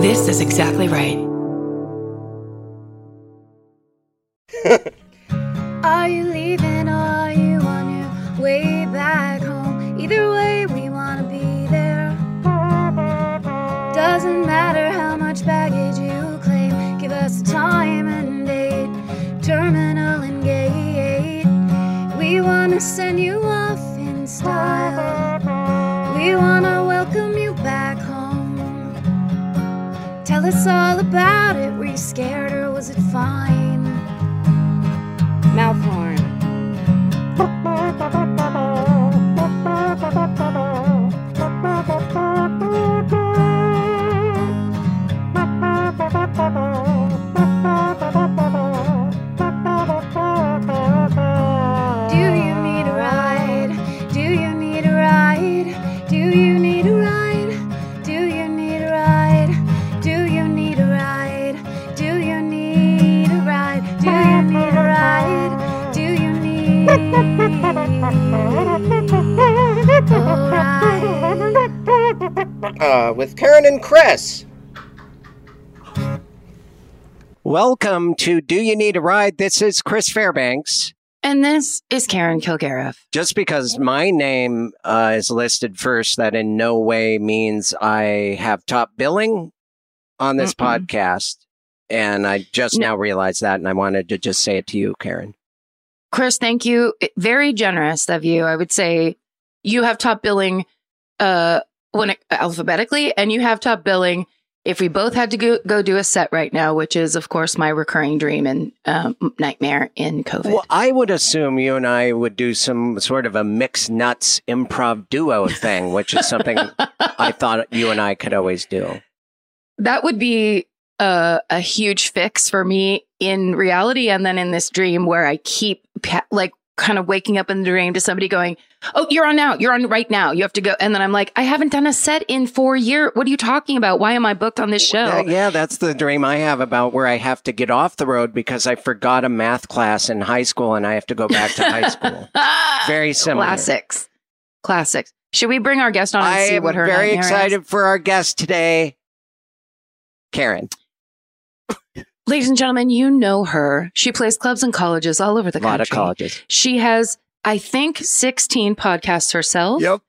This is exactly right. Are you leaving Tell us all about it. Were you scared or was it fine? Uh, with Karen and Chris. Welcome to Do You Need a Ride? This is Chris Fairbanks. And this is Karen Kilgariff. Just because my name uh, is listed first, that in no way means I have top billing on this Mm-mm. podcast. And I just No. now realized that, and I wanted to just say it to you, Karen. Chris, thank you. Very generous of you. I would say you have top billing uh when it, alphabetically and you have top billing if we both had to go, go do a set right now, which is of course my recurring dream and um, nightmare in COVID. Well, I would assume you and I would do some sort of a mixed nuts improv duo thing, which is something I thought you and I could always do. that would be a, a huge fix for me in reality and then in this dream where I keep like kind of waking up in the dream to somebody going, "Oh, you're on now. You're on right now. You have to go." And then I'm like, "I haven't done a set in 4 years. What are you talking about? Why am I booked on this show?" Yeah, yeah, that's the dream I have about where I have to get off the road because I forgot a math class in high school and I have to go back to high school. Very similar. Classics. Classics. Should we bring our guest on and I see what her very nightmare is? excited for our guest today, Karen. Ladies and gentlemen, you know her. She plays clubs and colleges all over the A lot country. of colleges. She has, I think, 16 podcasts herself. Yep.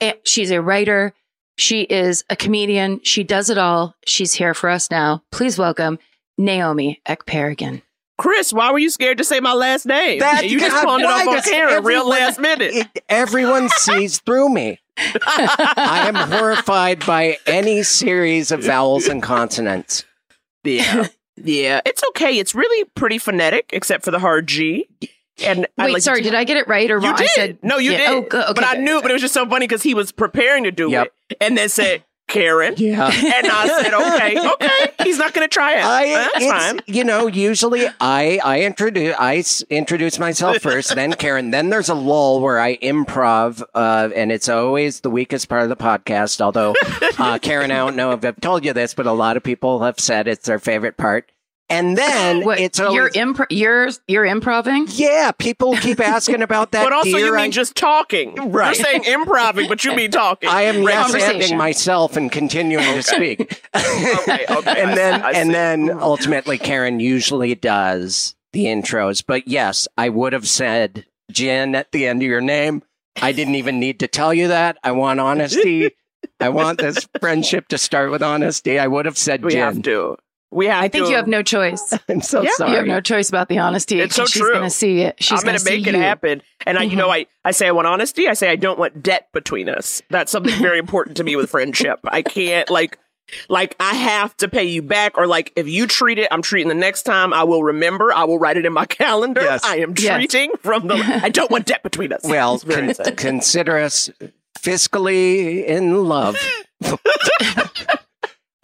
And she's a writer. She is a comedian. She does it all. She's here for us now. Please welcome Naomi Ekperigin. Chris, why were you scared to say my last name? That- you just God, pawned it why off on does Karen real everyone- last minute. It- everyone sees through me. I am horrified by any series of vowels and consonants. yeah. Yeah. It's okay. It's really pretty phonetic, except for the hard G. And Wait, like sorry, did I get it right or You did. I said no, you yeah. did. Oh. Okay, but I good. knew, but it was just so funny because he was preparing to do Yep. it, and then said Karen, Yeah. and I said, okay, okay, he's not going to try it. I, That's fine. you know, usually I I introduce I s- introduce myself first, then Karen. Then there's a lull where I improv, uh, and it's always the weakest part of the podcast. Although uh, Karen, I don't know if I've told you this, but a lot of people have said it's their favorite part. And then What, it's you're always, impro- you're you're improving? yeah, people keep asking about that. But also, you mean I- just talking. Right. You're saying improving, but you mean talking. I am Right. yes myself and continuing to speak. Okay, okay, and I then see, I and see. then ultimately Karen usually does the intros. But yes, I would have said Jen at the end of your name. I didn't even need to tell you that. I want honesty. I want this friendship to start with honesty. I would have said We have Jen. to. We have I think to. you have no choice. I'm so Yeah. sorry. You have no choice about the honesty. It's so She's true. going to see it. She's gonna make it you. happen. And I, you know, mm-hmm. I, I say I want honesty. I say I don't want debt between us. That's something very important to me with friendship. I can't like, like I have to pay you back, or like if you treat it, I'm treating the next time. I will remember. I will write it in my calendar. Yes. I am Yes. treating from the. I don't want debt between us. well, con- consider us fiscally in love.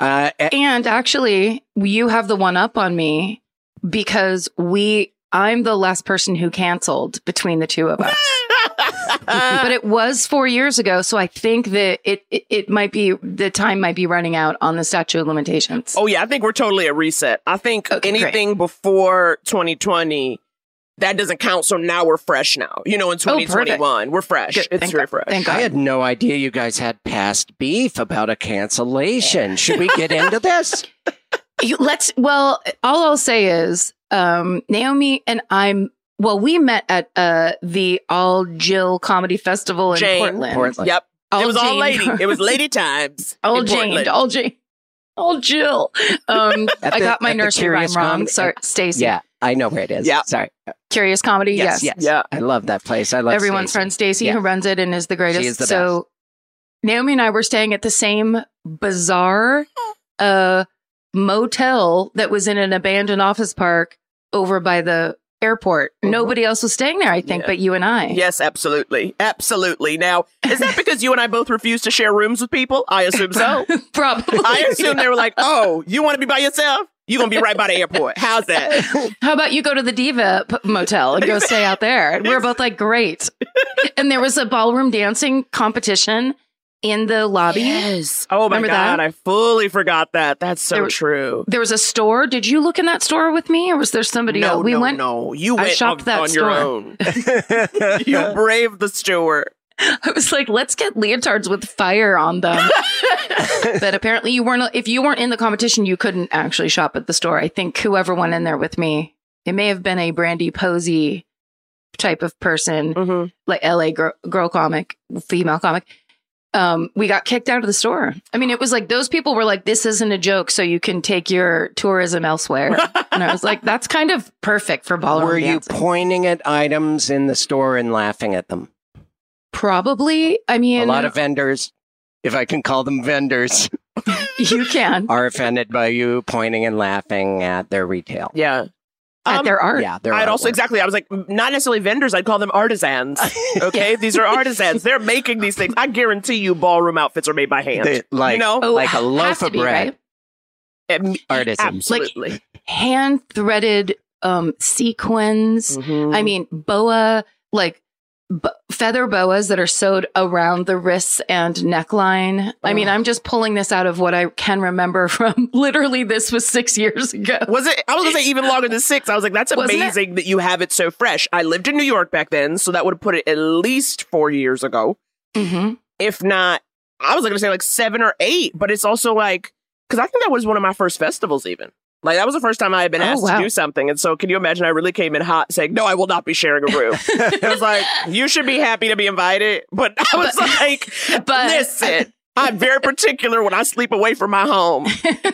Uh, a- And actually, you have the one up on me because we I'm the last person who canceled between the two of us. but it was 4 years ago, so I think that it, it it might be the time might be running out on the statute of limitations. Oh yeah, I think we're totally at reset. I think Okay, great. anything before 2020 that doesn't count. So now we're fresh now. You know, in Oh, 2021, we're fresh. Good. It's Thank very God. fresh. Thank I had no idea you guys had past beef about a cancellation. Should we get into this? You- let's well all i'll say is um naomi and i'm well we met at uh the all jill comedy festival in Jane. portland Portland. Yep. all it was all lady. It was lady times. all in jane Portland. all jane all jill um At i got my nursery rhyme Curious wrong Com- sorry stacy Yeah, I know where it is. Yeah. Sorry. curious comedy yes, yes. Yeah. I love that place. I love everyone's Stacey. friend stacy Yeah. who runs it and is the greatest She is the so naomi and i were staying at the same bizarre uh motel that was in an abandoned office park over by the airport Mm-hmm. Mhm. nobody else was staying there i think Yeah. but you and i Yes, absolutely. Absolutely. Now, is that because you and I both refuse to share rooms with people? I assume so. probably I assume they were like, oh, you want to be by yourself? You're going to be right by the airport. How's that? how about you go to the diva p- motel and go stay out there and We're both like great and there was a ballroom dancing competition in the lobby Yes. Oh my Remember God. that? I fully forgot that. That's so There true. there was a store did you look in that store with me or was there somebody no, else we no, went no. You went I shopped on, that on your store. own. you braved the store. I was like, let's get leotards with fire on them. but apparently, you weren't. If you weren't in the competition, you couldn't actually shop at the store. I think whoever went in there with me, it may have been a Brandy Posey type of person, Mm-hmm. like LA girl, girl comic, female comic. Um, we got kicked out of the store. I mean, it was like those people were like, "This isn't a joke, so you can take your tourism elsewhere." and I was like, "That's kind of perfect for ballroom Were you pointing at items in the store and laughing at them? Probably. I mean, a lot of vendors, if I can call them vendors, you can are offended by you pointing and laughing at their retail. Yeah. at Um, their art. Yeah, their I'd also exactly. I was like, not necessarily vendors. I'd call them artisans. Okay, these are artisans. They're making these things. I guarantee you, ballroom outfits are made by hand. They- like you know, Oh, like a loaf of be, bread. right? Am- Artisans. absolutely. hand threaded um sequins Mhm. i mean boa like b- feather boas that are sewed around the wrists and neckline i mean Oh. i'm just pulling this out of what i can remember from literally this was six years ago Was it? I was gonna say even longer than six. I was like, that's amazing that you have it so fresh. I lived in New York back then, so that would have put it at least four years ago, hmm if not. I was gonna say like seven or eight, but it's also like because I think that was one of my first festivals, even. Like that was the first time I had been Oh, asked wow. to do something, and so can you imagine? I really came in hot, saying, "No, I will not be sharing a room." it was like you should be happy to be invited, but I was But- like, but- "Listen, I'm very particular when I sleep away from my home,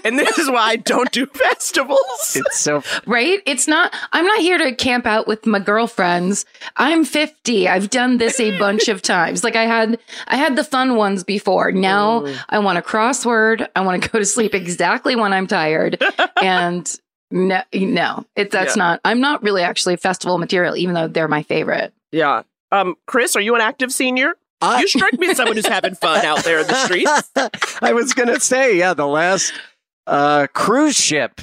and this is why I don't do festivals." It's so right it's not i'm not here to camp out with my girlfriends i'm 50 i've done this a bunch of times like i had i had the fun ones before now Mm. i want a crossword i want to go to sleep exactly when i'm tired and no no it, that's Yeah. not i'm not really actually festival material even though they're my favorite Yeah. Um, Chris, are you an active senior? I, You strike me as someone who's having fun out there in the streets. I was gonna say, yeah, the last uh, cruise ship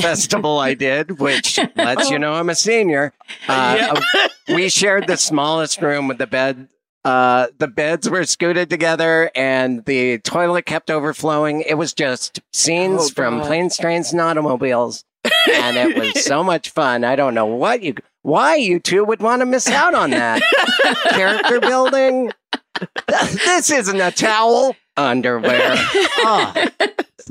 festival I did, which lets you know I'm a senior. Uh, we shared the smallest room with the bed. Uh, the beds were scooted together and the toilet kept overflowing. It was just scenes Oh, from planes, trains, and automobiles. And it was so much fun. I don't know what you, why you two would want to miss out on that. Character building. This isn't a towel. Underwear. Oh,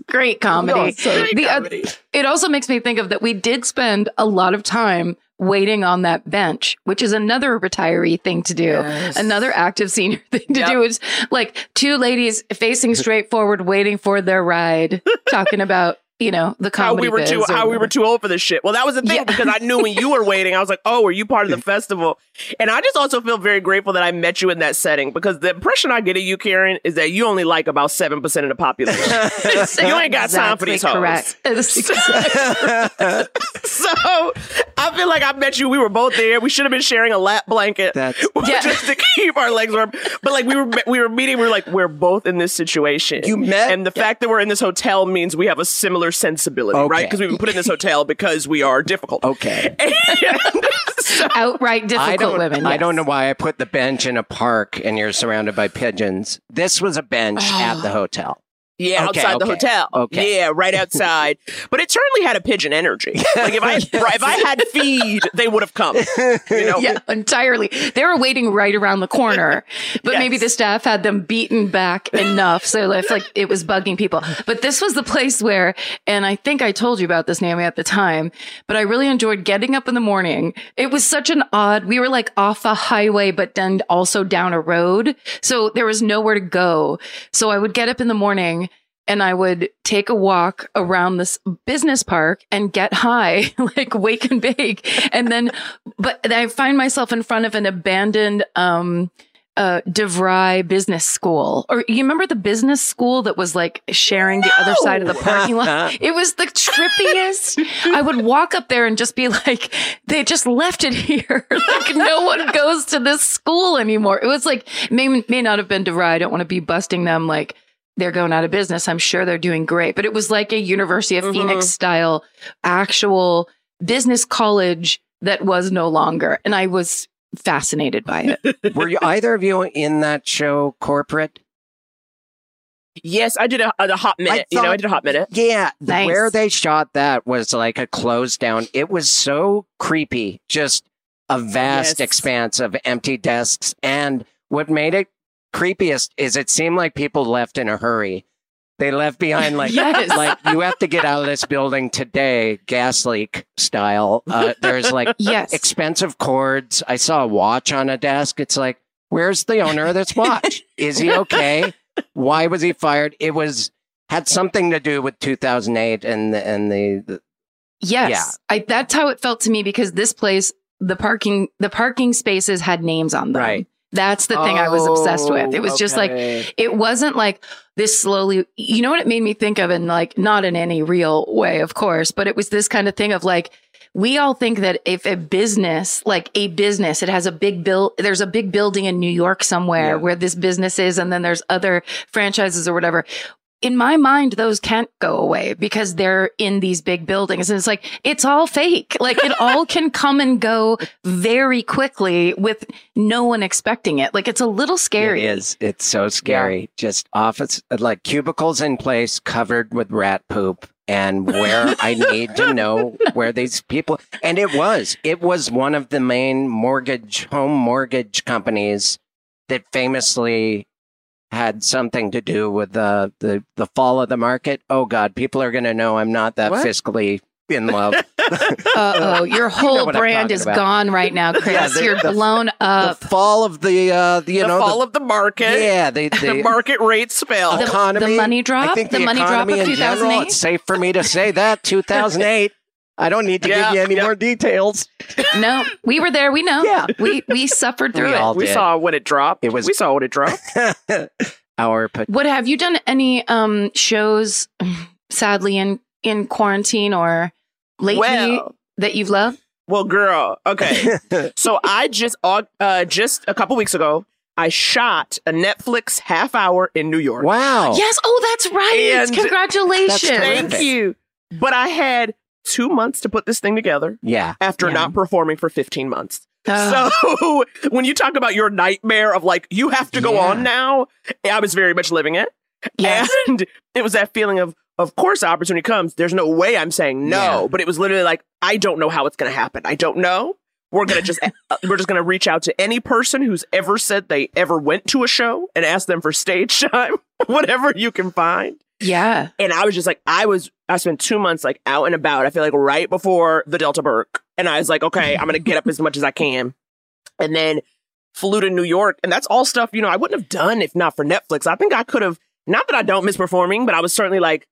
great comedy Great The oth- comedy. it also makes me think of that we did spend a lot of time waiting on that bench which is another retiree thing to do Yes. another active senior thing to Yep. do is like two ladies facing straight forward waiting for their ride talking about you know the comedy how we were too or how we were too old for this shit. Well, that was the thing Yeah. because I knew when you were waiting, I was like, "Oh, were you part of the festival?" And I just also feel very grateful that I met you in that setting because the impression I get of you, Karen, is that you only like about seven percent of the population. you ain't got time for these hoes. correct so I feel like I met you. We were both there. We should have been sharing a lap blanket. That's- Yeah. just to keep our legs warm. But like we were, we were meeting. We were like, we're both in this situation. You met- and the fact that we're in this hotel means we have a similar sensibility, right? Because we've been put in this hotel because we are difficult. okay. And so- outright I difficult don't, women I don't know why I put the bench in a park and you're surrounded by pigeons. This was a bench at the oh. hotel. Yeah, Okay, outside the hotel. okay. Yeah, right outside. but it certainly had a pigeon energy. Like if I if I had feed, they would have come. You know? Yeah, entirely. They were waiting right around the corner, but Yes. maybe the staff had them beaten back enough so I feel like it was bugging people. But this was the place where, and I think I told you about this, Naomi, at the time, but I really enjoyed getting up in the morning. It was such an odd, we were like off a highway, but then also down a road. So there was nowhere to go. So I would get up in the morning and I would take a walk around this business park and get high, like wake and bake. And then, but I find myself in front of an abandoned, um, uh, DeVry business school. Or you remember the business school that was like sharing the other side of the parking lot? It was the trippiest. I would walk up there and just be like, they just left it here. like no one goes to this school anymore. It was like, may, may not have been DeVry. I don't want to be busting them like, they're going out of business. I'm sure they're doing great, but it was like a University of Mhm. Phoenix style actual business college that was no longer. And I was fascinated by it. Were you either of you in that show, Corporate? Yes, I did a, a hot minute. you know, I did a hot minute. Yeah, the- Nice. where they shot that was like a closed down. It was so creepy, just a vast Yes. expanse of empty desks. And what made it creepiest is it seemed like people left in a hurry. They left behind like Yes. like you have to get out of this building today, gas leak style. Uh, there's like Yes. expensive cords. I saw a watch on a desk. It's like, where's the owner of this watch? Is he okay? Why was he fired? It was had something to do with 2008 and the, and the, the Yes. Yeah. I, that's how it felt to me because this place, the parking, the parking spaces had names on them. Right. That's the thing I was obsessed with. It oh, was just like, it wasn't like this slowly, you know what it made me think of and like, not in any real way, of course, but it was this kind of thing of like, we all think that if a business, like a business, it has a big bill, there's a big building in New York somewhere Yeah. where this business is, and then there's other franchises or whatever. In my mind, those can't go away because they're in these big buildings. And it's like, it's all fake. Like it all can come and go very quickly with no one expecting it. Like it's a little scary. It is. It's so scary. Just office, like cubicles in place covered with rat poop. And where I need to know where these people, and it was, it was one of the main mortgage, home mortgage companies that famously had something to do with the, the, the fall of the market. Oh God, people are going to know I'm not that What? fiscally in love. Uh oh, your whole what I'm brand is about. gone right now, Chris. Yeah, the- You're the- blown up. the fall of the, uh, the, you the know, fall the, of the market. yeah, the, The the, market rate spell. The- economy. money drop? I think The the, money drop economy of in general. 2008? It's safe for me to say that 2008. I don't need to Yeah, give you any yeah. more details. no, we were there. We know. Yeah. we we suffered through We it. all we did. saw when it dropped. It was- we saw when it dropped. Our pot- What have you done? Any um shows? Sadly, in in quarantine or lately Well, that you've loved? well, girl. Okay, so I just uh, uh just a couple weeks ago, I shot a Netflix half hour in New York. wow. Yes. Oh, that's right. And- Congratulations. That's. Thank you. But I had two months to put this thing together Yeah. after Yeah. not performing for 15 months. Uh, So when you talk about your nightmare of like, you have to go Yeah. on now, I was very much living it. yes. And it was that feeling of, of course, the opportunity comes. There's no way I'm saying no, Yeah. but it was literally like, I don't know how it's going to happen. I don't know. We're gonna just uh, we're just gonna reach out to any person who's ever said they ever went to a show and ask them for stage time, whatever you can find. Yeah. And I was just like, I was, I spent two months like out and about. I feel like right before the Delta Burke. And I was like, okay, I'm going to get up as much as I can. And then flew to New York. And that's all stuff, you know, I wouldn't have done if not for Netflix. I think I could have, not that I don't miss performing, but I was certainly like,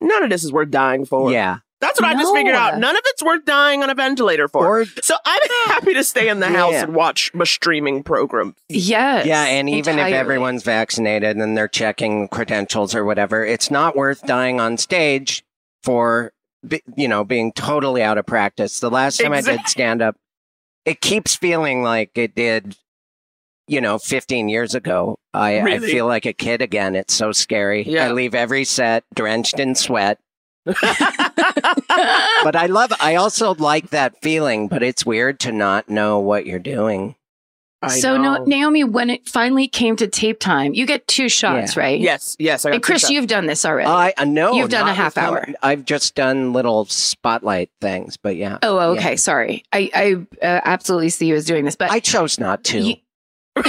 none of this is worth dying for. Yeah. That's what I just figured out. None of it's worth dying on a ventilator for. Or so I'm happy to stay in the house and watch my streaming program. Yes. yeah, and even if everyone's vaccinated and they're checking credentials or whatever, it's not worth dying on stage for you know being totally out of practice. The last time I did stand up, it keeps feeling like it did. You know, 15 years ago, I, I feel like a kid again. It's so scary. Yeah. I leave every set drenched in sweat. but I love I also like that feeling, but it's weird to not know what you're doing. I so know. no, Naomi, when it finally came to tape time, you get two shots, Yeah. right? Yes, yes. I got And Chris, two shots. you've done this already. I uh, no, You've done a half hour. them. I've just done little spotlight things, but yeah, oh, yeah. okay. Sorry. I, I uh, absolutely see you as doing this, but I chose not to. You-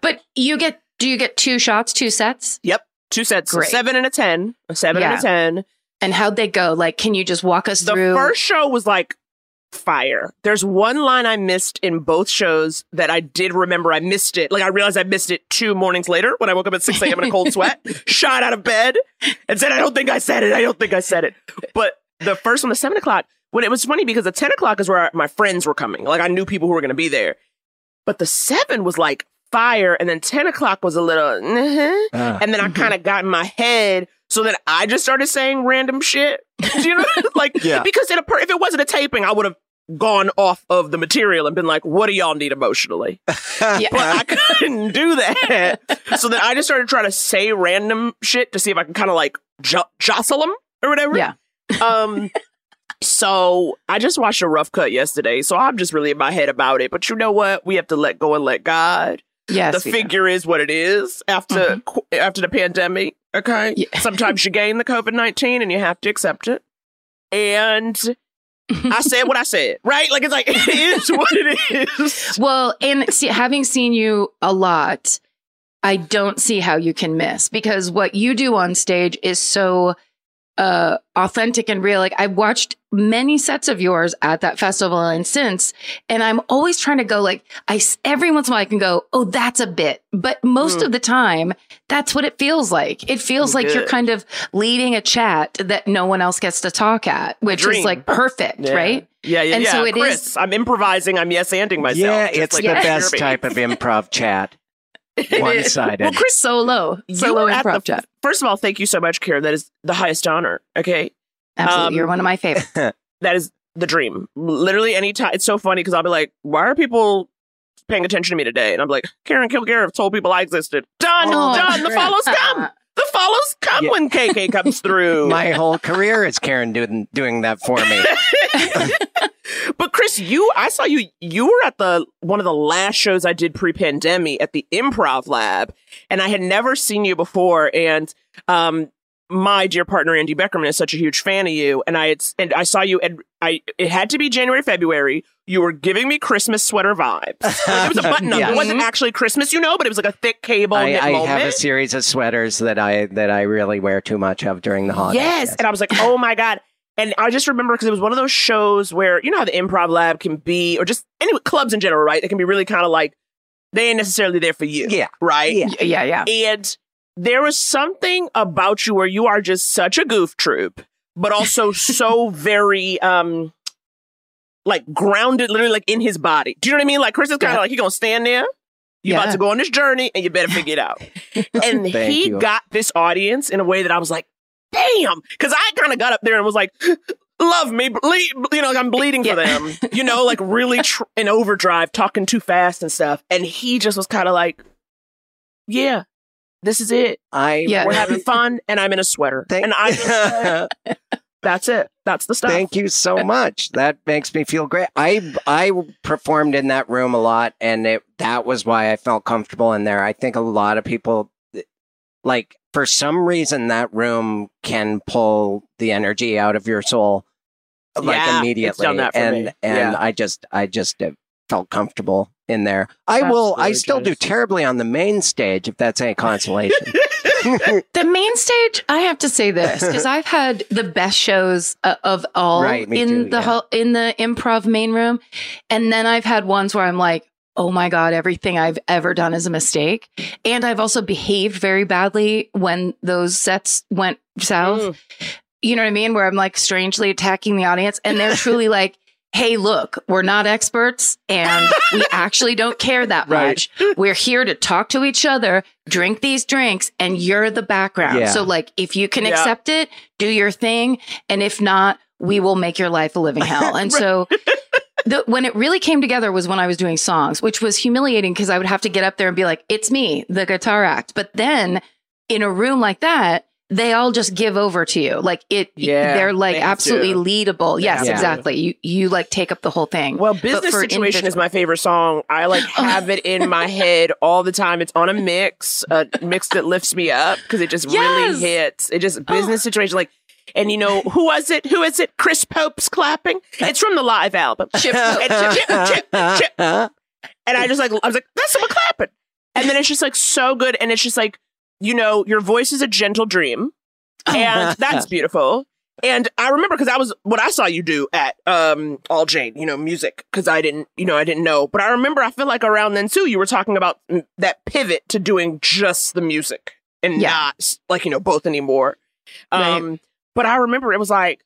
but you get do you get two shots, two sets? Yep, two sets, a Great. seven and a ten, a seven and a ten. And how'd they go? Like, can you just walk us through The first show was like fire. There's one line I missed in both shows that I did remember I missed it. Like I realized I missed it two mornings later when I woke up at 6 a.m. in a cold sweat, shot out of bed, and said, I don't think I said it. I don't think I said it. But the first one, the seven o'clock, when it was funny because the 10 o'clock is where my friends were coming. Like I knew people who were going to be there. But the seven was like fire. And then 10 o'clock was a little, "Mhm." Uh, and then I kind of got in my head. So then I just started saying random shit. Do you know? like, Yeah. because in a per- if it wasn't a taping, I would have gone off of the material and been like, what do y'all need emotionally? Yeah. But I couldn't do that. so then I just started trying to say random shit to see if I could kind of like jo- jostle them or whatever. Yeah. Um, so I just watched a rough cut yesterday. So I'm just really in my head about it. But you know what? We have to let go and let God yes, the figure is what it is after mm-hmm. qu- after the pandemic. Okay, Yeah. sometimes you gain the COVID nineteen and you have to accept it. And I said what I said, right? Like it's like it is what it is. Well, and see, having seen you a lot, I don't see how you can miss because what you do on stage is so uh authentic and real. Like I've watched many sets of yours at that festival and since, and I'm always trying to go like I every once in a while I can go, oh, that's a bit, but most Mm. of the time, that's what it feels like. It feels like you're kind of leading a chat that no one else gets to talk at, which Dream. is like perfect, Yeah. right? Yeah, yeah, And yeah. so it Chris, is- I'm improvising. I'm yes anding myself. yeah, it's like the best type of improv chat. One sided. Well, Chris solo, solo were at improv the- chat. First of all, thank you so much, Karen. That is the highest honor. Okay, Absolutely. Um, You're one of my favorites. that is the dream. Literally, any time. It's so funny because I'll be like, "Why are people paying attention to me today?" And I'm like, "Karen Kilgariff told people I existed. Done, Oh, done. The follows come. The follows come Yeah. when KK comes through." My whole career is Karen doing doing that for me. but Chris, you, I saw you. You were at the one of the last shows I did pre-pandemic at the Improv Lab, and I had never seen you before. And um, my dear partner Andy Beckerman is such a huge fan of you, and I had, and I saw you, and I it had to be January, February. You were giving me Christmas sweater vibes. Like, it was a button up. Yes. It wasn't actually Christmas, you know, but it was like a thick cable I, I moment. have a series of sweaters that I that I really wear too much of during the holidays. Yes. And I was like, oh my God. And I just remember because it was one of those shows where, you know how the improv lab can be, or just any clubs in general, right? They can be really kind of like, they ain't necessarily there for you. Yeah. Right. Yeah. Yeah, yeah. And there was something about you where you are just such a goof troop, but also so very, um, like grounded, literally like in his body. Do you know what I mean? Like Chris is kind of Yeah. like, he gonna stand there. You about Yeah. to go on this journey and you better figure it out. and he you. got this audience in a way that I was like, damn. Cause I kind of got up there and was like, love me, ble- you know, like I'm bleeding for Yeah. them, you know, like really tr- in overdrive, talking too fast and stuff. And he just was kind of like, yeah, this is it. I Yeah. We're having fun and I'm in a sweater. Thank, and I that's it. That's the stuff. Thank you so much. That makes me feel great. I I performed in that room a lot, and it that was why I felt comfortable in there. I think a lot of people, like for some reason, that room can pull the energy out of your soul, like Yeah, immediately. done that for and me. and Yeah. I just I just felt comfortable in there. I will. I still do terribly on the main stage, if that's any consolation. The main stage, I have to say this because I've had the best shows uh, of all Right, in too, the yeah. ho- in the improv main room, and then I've had ones where I'm like, oh my god, everything I've ever done is a mistake, and I've also behaved very badly when those sets went south. Mm. You know what I mean? Where I'm like strangely attacking the audience, and they're truly like. Hey, look, we're not experts and we actually don't care that Right. much. We're here to talk to each other, drink these drinks, and you're the background. Yeah. So, like, if you can Yeah. accept it, do your thing. And if not, we will make your life a living hell. And so, the, when it really came together was when I was doing songs, which was humiliating because I would have to get up there and be like, it's me, the guitar act. But then in a room like that, they all just give over to you. Like it, Yeah, they're like they absolutely to. leadable. Yes, exactly. You you like take up the whole thing. Well, business situation is my favorite song. I like oh. have it in my head all the time. It's on a mix, a mix that lifts me up because it just Yes! really hits. It just oh. business situation like. And you know who was it? Who is it? Chris Pope's clapping. It's from the live album. Chip, and chip, chip, chip, chip. And I just like I was like, that's someone clapping. And then it's just like so good. And it's just like, you know, your voice is a gentle dream. And that's beautiful. And I remember because I was what I saw you do at um All Jane, you know, music, because I didn't, you know, I didn't know. But I remember I feel like around then too, you were talking about mm, that pivot to doing just the music and Yeah. not like, you know, both anymore. Um, but I remember it was like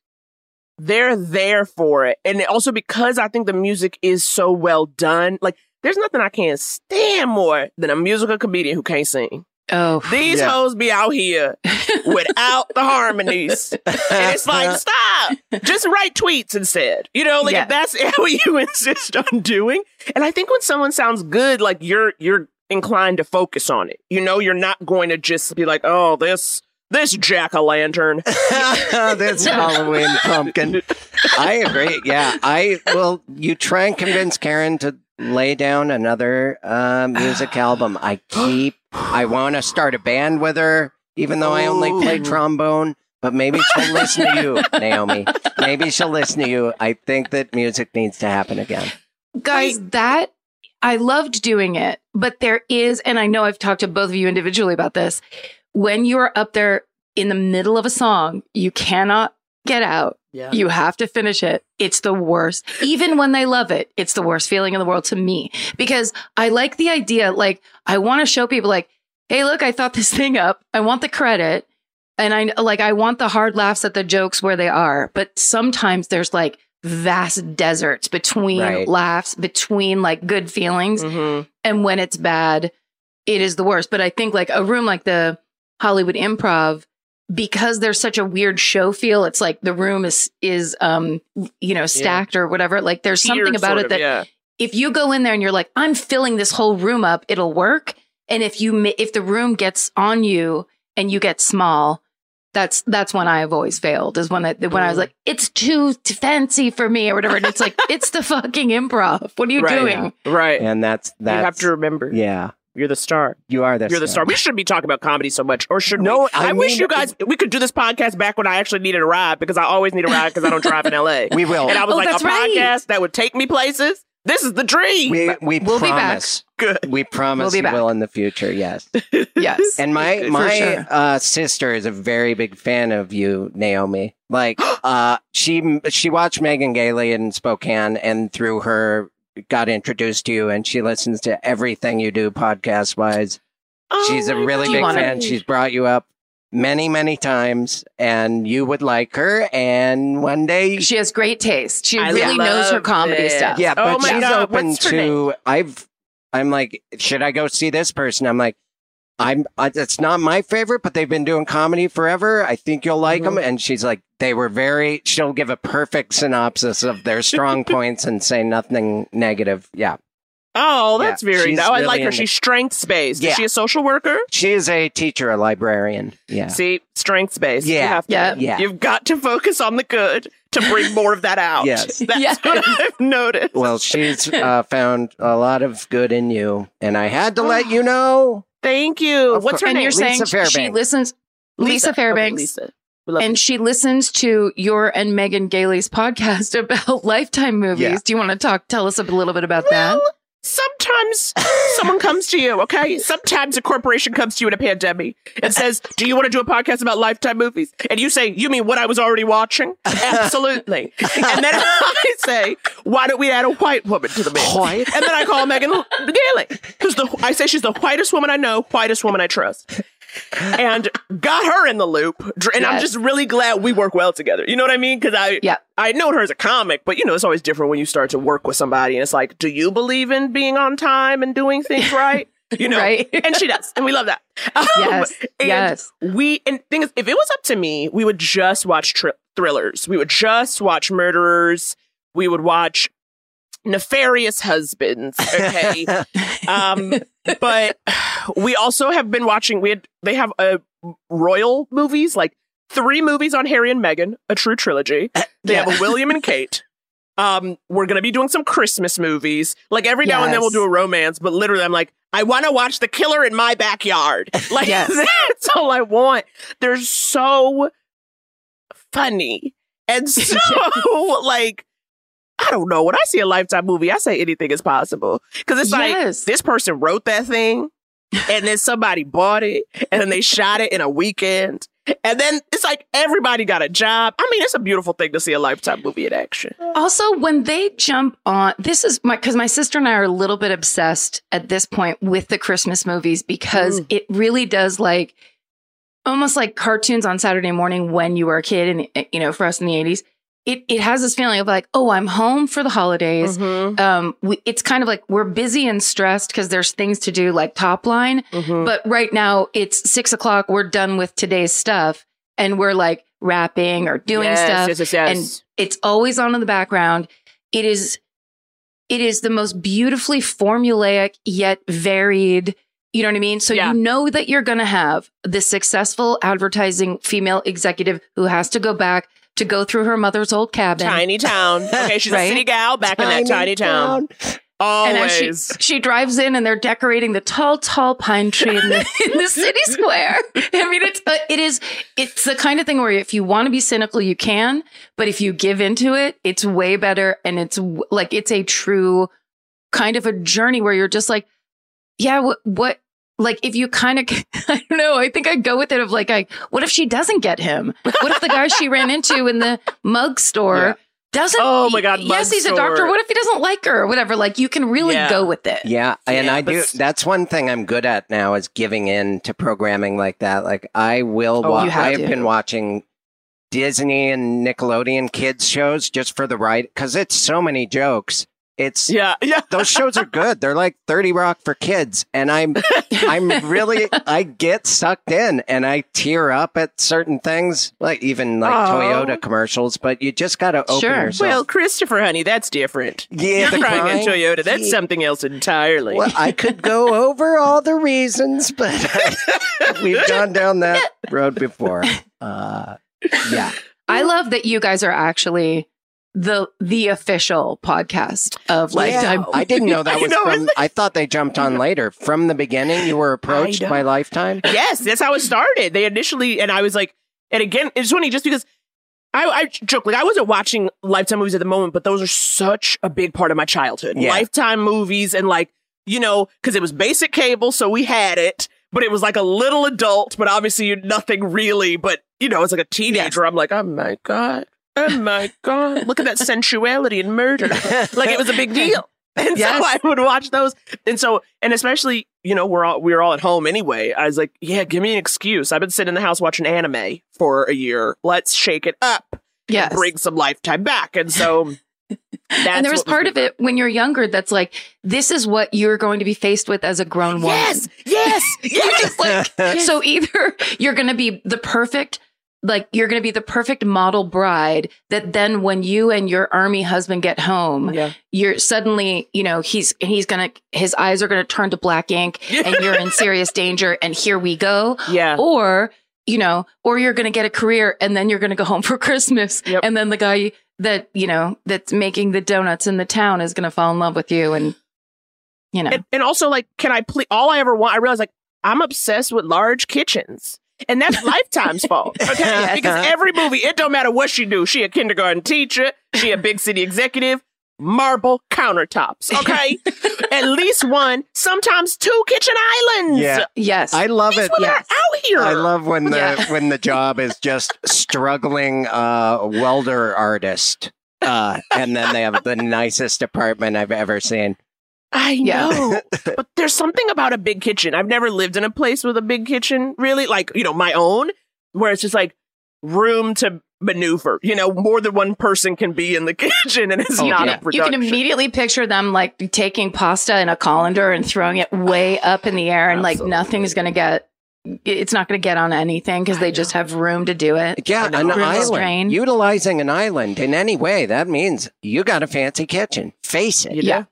they're there for it. And also because I think the music is so well done, like there's nothing I can't stand more than a musical comedian who can't sing. Oh, These Yeah. hoes be out here without the harmonies. And it's like, stop. Just write tweets instead. You know, like Yeah. if that's what you insist on doing. And I think when someone sounds good, like you're you're inclined to focus on it. You know, you're not going to just be like, oh, this this jack o' lantern. this Halloween pumpkin. I agree. Yeah, I well, you try and convince Karen to lay down another uh, music album. I keep. I want to start a band with her, even though I only play trombone. But maybe she'll listen to you, Naomi. Maybe she'll listen to you. I think that music needs to happen again. guys, that I loved doing it, but there is, and I know I've talked to both of you individually about this. When you are up there in the middle of a song, you cannot get out. Yeah. You have to finish it. It's the worst. Even when they love it, it's the worst feeling in the world to me because I like the idea. Like, I want to show people, like, hey, look, I thought this thing up. I want the credit. And I like, I want the hard laughs at the jokes where they are. But sometimes there's like vast deserts between Right. laughs, between like good feelings. hmm And when it's bad, it is the worst. But I think like a room like the Hollywood Improv, because there's such a weird show feel, it's like the room is is um you know stacked or whatever. Like there's something about it that yeah. if you go in there and you're like, I'm filling this whole room up, it'll work. And if you if the room gets on you and you get small, that's that's when I have always failed. Is when I when I was Mm. like, it's too fancy for me or whatever. And it's like, it's the fucking improv. What are you Right. doing? Right. And that's that you have to remember, yeah. You're the star. You are the star. You're the star. We shouldn't be talking about comedy so much, or should No, we? I wish mean- you guys we could do this podcast back when I actually needed a ride because I always need a ride because I don't drive in LA. We will. and I was Oh, like, a right. podcast that would take me places. This is the dream. we we We'll be back. Good. We promise We'll be we back. will in the future. Yes. Yes. And my my sure. uh, sister is a very big fan of you, Naomi. Like, uh, she she watched Megan Gailey in Spokane, and through her got introduced to you, and she listens to everything you do podcast wise. Oh She's a really Do big wanna- fan. She's brought you up many many times, and you would like her. And one day, she has great taste. She I really knows her comedy it. stuff. yeah, Oh but my she's God, open what's her to. I've. I'm like, should I go see this person? I'm like. I'm. I, it's not my favorite, but they've been doing comedy forever. I think you'll like Mm-hmm. them. And she's like, they were very. She'll give a perfect synopsis of their strong points and say nothing negative. Yeah, Oh, that's Yeah, very she's nice. Oh, I like her. She's strengths based. Yeah. Is she a social worker? she is a teacher, a librarian. Yeah, See, strengths based. Yeah. You have to, Yeah. Yeah. You've got to focus on the good to bring more of that out. Yes. That's Yes. what I've noticed. Well, she's uh, found a lot of good in you, and I had to let you know. Thank you. Of What's her and name? you're saying Lisa she listens Lisa, Okay, Fairbanks. Lisa. We love And she listens to your and Megan Gailey's podcast about lifetime movies. Yeah. Do you want to talk? Tell us a little bit about Well, that. Sometimes someone comes to you, okay? Sometimes a corporation comes to you in a pandemic and says, Do you want to do a podcast about lifetime movies? And you say, You mean what I was already watching? Absolutely. and then I say, Why don't we add a white woman to the mix? White? And then I call Megan Gailey, the I say she's the whitest woman I know, whitest woman I trust. And got her in the loop. And I'm just really glad we work well together. You know what I mean? Because I Yeah. I know her as a comic, but you know, it's always different when you start to work with somebody and it's like, do you believe in being on time and doing things right? You know, Right. and she does, and we love that. Um, Yes. and Yes. We and thing is, if it was up to me, we would just watch thr- thrillers. We would just watch murderers. We would watch nefarious husbands. Okay. um, but we also have been watching. We had they have a royal movies like three movies on Harry and Meghan, a true trilogy. They Yeah. have a William and Kate. Um, we're gonna be doing some Christmas movies. Like every now and then we'll do a romance, but literally I'm like, I want to watch The Killer in my backyard. Like Yes. that's all I want. They're so funny and so like I don't know. When I see a lifetime movie, I say anything is possible because it's Yes. like this person wrote that thing, and then somebody bought it, and then they shot it in a weekend, and then it's like everybody got a job. I mean, it's a beautiful thing to see a lifetime movie in action. Also, when they jump on, this is my because my sister and I are a little bit obsessed at this point with the Christmas movies because Mm. it really does like almost like cartoons on Saturday morning when you were a kid, and eh, you know, for us in the eighties, it it has this feeling of like, oh, I'm home for the holidays. Mhm, Um, we, it's kind of like we're busy and stressed because there's things to do, like top line. mhm. But right now it's six o'clock. We're done with today's stuff, and we're like wrapping or doing yes, stuff Yes, yes, yes. And it's always on in the background. It is it is the most beautifully formulaic yet varied. You know what I mean? So Yeah. you know that you're going to have the successful advertising female executive who has to go back to go through her mother's old cabin. tiny town. Okay, she's a city gal back in that tiny town. And as she, Always. she drives in and they're decorating the tall, tall pine tree in the, in the city square. I mean, it's, uh, it is, it's the kind of thing where if you want to be cynical, you can, but if you give into it, it's way better. And it's like, it's a true kind of a journey where you're just like, yeah, what, what, like if you kind of, I don't know, I think I'd go with it of like, I, what if she doesn't get him? What if the guy she ran into in the mug store Yeah. doesn't? Oh my God, Yes, mug he's a doctor. What if he doesn't like her or whatever? Like you can really Yeah. go with it. Yeah, and Yeah, I do. That's one thing I'm good at now is giving in to programming like that. Like I will. Oh, wa- you have I have been watching Disney and Nickelodeon kids shows just for the right because it's so many jokes. It's Yeah, yeah. those shows are good. They're like Thirty Rock for kids, and I'm I'm really I get sucked in and I tear up at certain things, like even like Aw. Toyota commercials. But you just got to open Sure. yourself. Well, Christopher, honey, that's different. yeah, You're the crying crying- in Toyota. That's Yeah. something else entirely. Well, I could go over all the reasons, but we've gone down that road before. Uh, yeah. I love that you guys are actually the the official podcast of Lifetime. I didn't know that was know, from. I thought they jumped on later. From the beginning, you were approached by Lifetime. yes, that's how it started. They initially, and I was like, and again, it's funny just because I, I joke like I wasn't watching Lifetime movies at the moment, but those are such a big part of my childhood. Yeah. Lifetime movies and like you know because it was basic cable, so we had it, but it was like a little adult, but obviously nothing really. But you know, it's like a teenager. I'm like, oh my god. Oh my god! Look at that sensuality and murder. Like it was a big deal. And Yes. so I would watch those. And so, and especially, you know, we're all we were all at home anyway. I was like, yeah, give me an excuse. I've been sitting in the house watching anime for a year. Let's shake it up. yes. Bring some lifetime back. And so that's and there was part of it when you're younger that's like, this is what you're going to be faced with as a grown woman. Yes, yes, yes. Like, so either you're going to be the perfect, like you're going to be the perfect model bride that then when you and your army husband get home, yeah. you're suddenly, you know, he's he's gonna his eyes are gonna turn to black ink and you're in serious danger and here we go. Yeah. Or, you know, or you're gonna get a career and then you're gonna go home for Christmas. Yep. And then the guy that, you know, that's making the donuts in the town is gonna fall in love with you and you know. And, and also, like, can I please? All I ever want, I realize, like, I'm obsessed with large kitchens. And that's Lifetime's fault. Okay. Because every movie, it don't matter what she do. She a kindergarten teacher. She a big city executive. Marble countertops. Okay. At least one, sometimes two kitchen islands. Yeah. yes. I love These it. women Yes. are out here. I love when the Yeah. when the job is just struggling uh, welder artist, uh, and then they have the nicest apartment I've ever seen. I Yeah. know. but there's something about a big kitchen. I've never lived in a place with a big kitchen, really. Like, you know, my own, where it's just like room to maneuver. You know, more than one person can be in the kitchen and it's Oh, not yeah. a production. you can immediately picture them like taking pasta in a colander and throwing it way up in the air and like Absolutely. nothing's gonna get it's not going to get on anything because they just have room to do it. Yeah, an island. strain. Utilizing an island in any way, that means you got a fancy kitchen. Face it. You Yeah. do.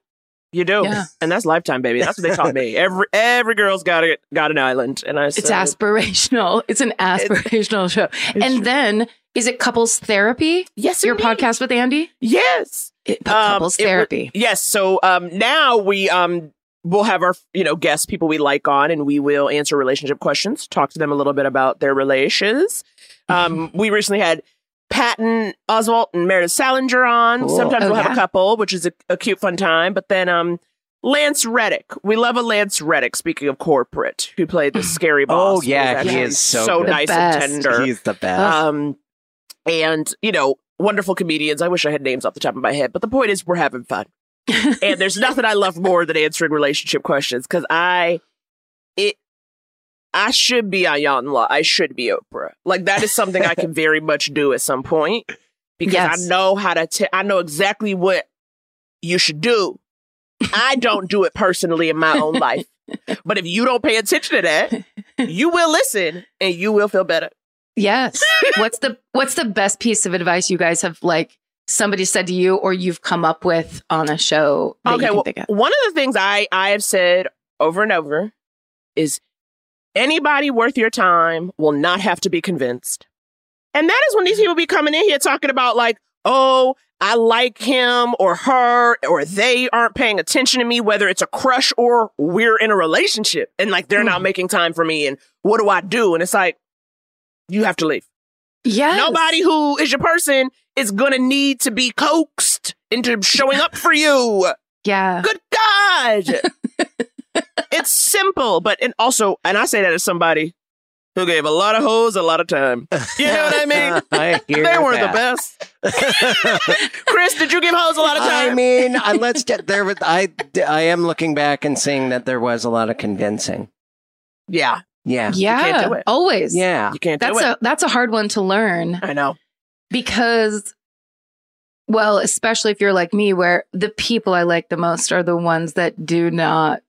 You do. Yeah. And that's lifetime, baby. That's what they taught me. Every every girl's got a, got an island. And I said, It's aspirational. It's an aspirational show. And then is it couples therapy? Yes, Your indeed. podcast with Andy? Yes. It, Um, couples it would- therapy. Yes. So um, now we um we'll have our you know guests, people we like on, and we will answer relationship questions, talk to them a little bit about their relations. Um, we recently had Patton Oswalt and Meredith Salenger on. Cool. Sometimes Oh, we'll have a couple, which is a, a cute, fun time. But then um. Lance Reddick. We love a Lance Reddick, speaking of corporate, who played the scary boss. Oh, yeah, who's he is so good. The nice best. and tender. He's the best. Um, and you know, wonderful comedians. I wish I had names off the top of my head, but the point is, we're having fun. and there's nothing I love more than answering relationship questions because I, it, I should be Iyanla. I should be Oprah. Like that is something I can very much do at some point because Yes. I know how to. T- I know exactly what you should do. I don't do it personally in my own life, but if you don't pay attention to that, you will listen and you will feel better. yes. what's the what's the best piece of advice you guys have like somebody said to you or you've come up with on a show okay well, one of the things i i have said over and over is anybody worth your time will not have to be convinced and that is when these people be coming in here talking about like oh i like him or her or they aren't paying attention to me whether it's a crush or we're in a relationship and like they're not Mhm. making time for me and what do i do and it's like you have to leave Yeah. Nobody who is your person is gonna need to be coaxed into showing up for you. Yeah. Good God. it's simple, but and also, and I say that as somebody who gave a lot of hoes a lot of time. You know what I mean? I hear they weren't that. the best. Chris, did you give hoes a lot of time? I mean, I, let's get there. With I, I am looking back and seeing that there was a lot of convincing. yeah, Yeah, Yeah. can't do it. Always. yeah. you can't That's do it. a that's a hard one to learn I know. because well, especially if you're like me where the people I like the most are the ones that do not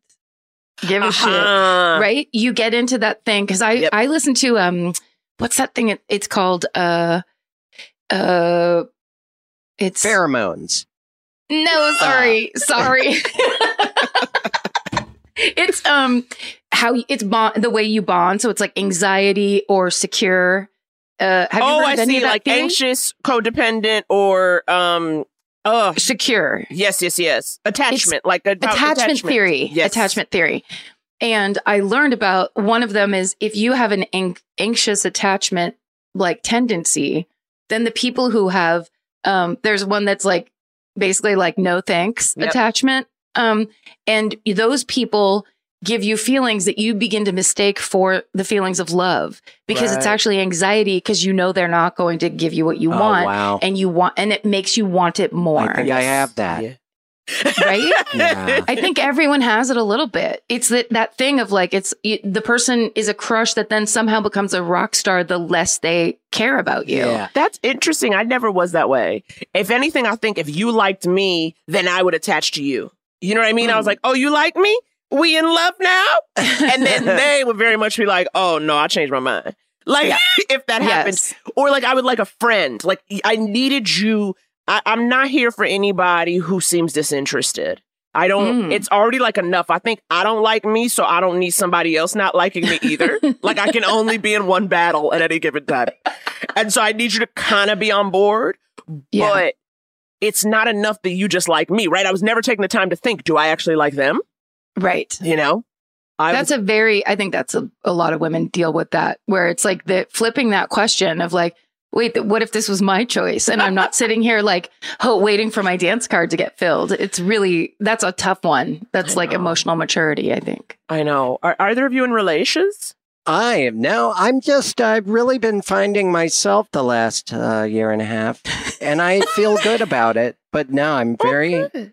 give a shit. Uh-huh. Right? You get into that thing cuz I Yep. I listen to um what's that thing it, it's called uh uh it's Pheromones. No, sorry. sorry. it's um how it's bond the way you bond so it's like anxiety or secure uh have you oh, heard I any see. of that Like theory? anxious, codependent, or um. Oh, secure yes, yes, yes. Attachment, like a, attachment, theory Yes. attachment theory and i learned about one of them is if you have an an- anxious attachment like tendency then the people who have um there's one that's like basically like no thanks Yep. attachment um and those people give you feelings that you begin to mistake for the feelings of love because it's actually anxiety because you know they're not going to give you what you oh, want wow. and you want and it makes you want it more I think I have that. Yeah. right Yeah. I think everyone has it a little bit. It's that that thing of like it's it, the person is a crush that then somehow becomes a rock star the less they care about you. Yeah. That's interesting. I never was that way. If anything, I think if you liked me, then I would attach to you. You know what I mean? I was Mm. like, oh, you like me? We in love now? And then they would very much be like, oh, no, I changed my mind. Like, if that happened. yes. Or like, I would like a friend. Like, I needed you. I, I'm not here for anybody who seems disinterested. I don't, Mm. it's already like enough. I think I don't like me, so I don't need somebody else not liking me either. like, I can only be in one battle at any given time. And so I need you to kind of be on board, Yeah. but it's not enough that you just like me, right? I was never taking the time to think, do I actually like them? Right. You know? I That's a very I think that's a, a lot of women deal with that where it's like the flipping that question of like wait what if this was my choice and I'm not sitting here like oh waiting for my dance card to get filled. It's really that's a tough one. That's like emotional maturity, I think. I know. Are either of you in relations? I am No, I'm just. I've really been finding myself the last uh, year and a half, and I feel good about it. But now I'm very.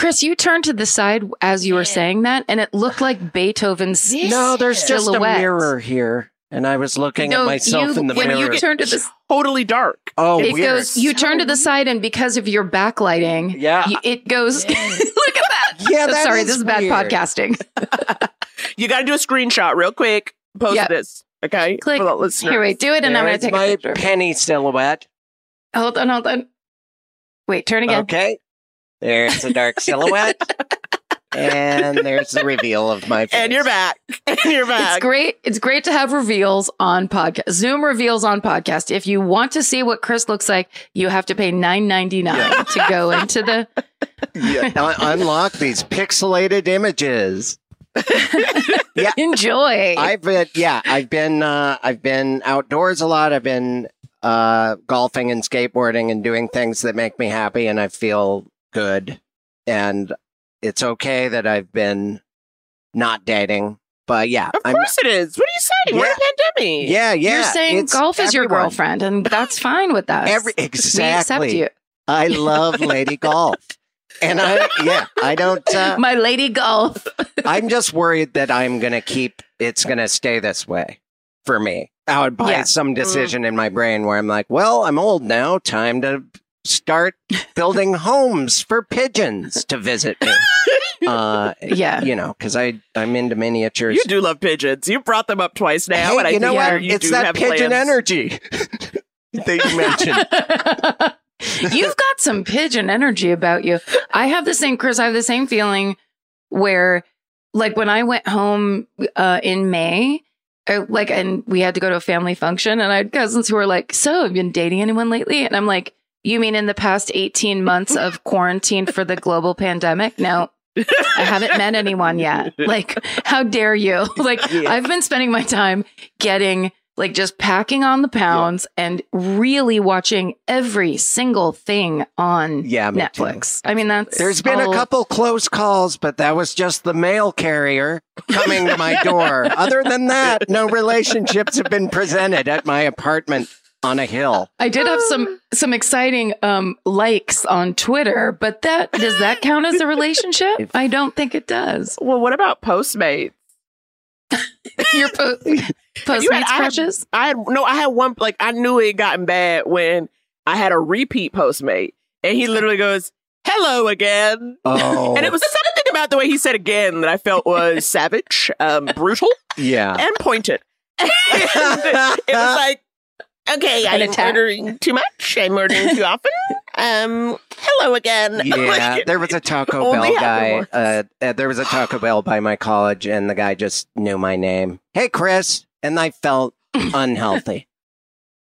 Chris, you turned to the side as you were Yeah. saying that and it looked like Beethoven's Yeah. No, there's just Silhouette. a mirror here, and I was looking No, at myself you- in the when mirror. you turn to the Totally dark. oh, it weird. goes you turn to the side and because of your backlighting yeah, you- it goes look at that yeah. that sorry this is bad weird. podcasting You got to do a screenshot real quick post Yep. this. Okay, Click. for the listeners. Here, wait, do it, and I'm going to take my a picture. penny silhouette. Hold on, hold on. Wait, turn again. Okay. There's a dark silhouette. and there's the reveal of my face. And you're back. And you're back. It's great. It's great to have reveals on podcast. Zoom reveals on podcast. If you want to see what Chris looks like, you have to pay nine ninety nine to go into the. Yeah, un- unlock these pixelated images. yeah. Enjoy. I've been yeah, I've been uh I've been outdoors a lot. I've been uh golfing and skateboarding and doing things that make me happy and I feel good. And it's okay that I've been not dating. But yeah, Of I'm course it is. What are you saying? We're in a pandemic. yeah, yeah. You're saying golf is your girlfriend, and that's fine with us. Every We accept exactly. you, I love Lady Golf. And I yeah, I don't uh, my lady golf. I'm just worried that I'm going to keep it's going to stay this way for me. Out by Yeah. some decision in my brain where I'm like, well, I'm old now. Time to start building homes for pigeons to visit me. Uh, Yeah. you know, because I I'm into miniatures. You do love pigeons. You brought them up twice now, Hey, and I you know think what? you It's do that have pigeon plans. energy that you mentioned. You've got some pigeon energy about you. I have the same, Chris. I have the same feeling where, like, when I went home uh, in May, uh, like, and we had to go to a family function, and I had cousins who were like, "So, have you been dating anyone lately?" And I'm like, "You mean in the past 18 months of quarantine for the global pandemic?" No. I haven't met anyone yet. Like, how dare you? Like, Yeah. I've been spending my time getting like just packing on the pounds and really watching every single thing on Yeah, me too. Netflix. I mean, that's There's been a couple close calls, but that was just the mail carrier coming to my door. Other than that, no relationships have been presented at my apartment on a hill. I did have some some exciting um likes on Twitter, but that does that count as a relationship? If- I don't think it does. Well, what about Postmates? Your po- Postmates You had- I had- I had no, I had one like I knew it had gotten bad when I had a repeat Postmate, and he literally goes, "Hello again," Oh, and it was something about the way he said again that I felt was savage, um, brutal, yeah. and pointed. And it was like, okay, I'm attack. ordering too much. I'm ordering too often. Um, hello again. Yeah, Like, there was a Taco Bell guy. Uh, uh, there was a Taco Bell by my college, and the guy just knew my name. Hey, Chris, and I felt unhealthy.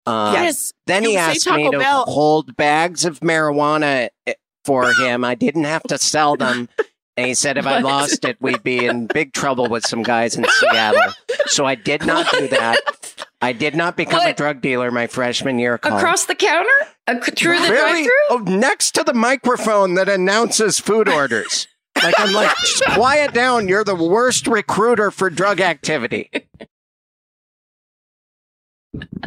Uh, yes. Then he asked me to Bell. hold bags of marijuana eh, for him. I didn't have to sell them. And he said if I lost it, we'd be in big trouble with some guys in Seattle. So I did not do that. I did not become a drug dealer my freshman year of. Across the counter? Ac- through the Really? drive-through? Oh, next to the microphone that announces food orders. Like I'm like, quiet down. You're the worst recruiter for drug activity.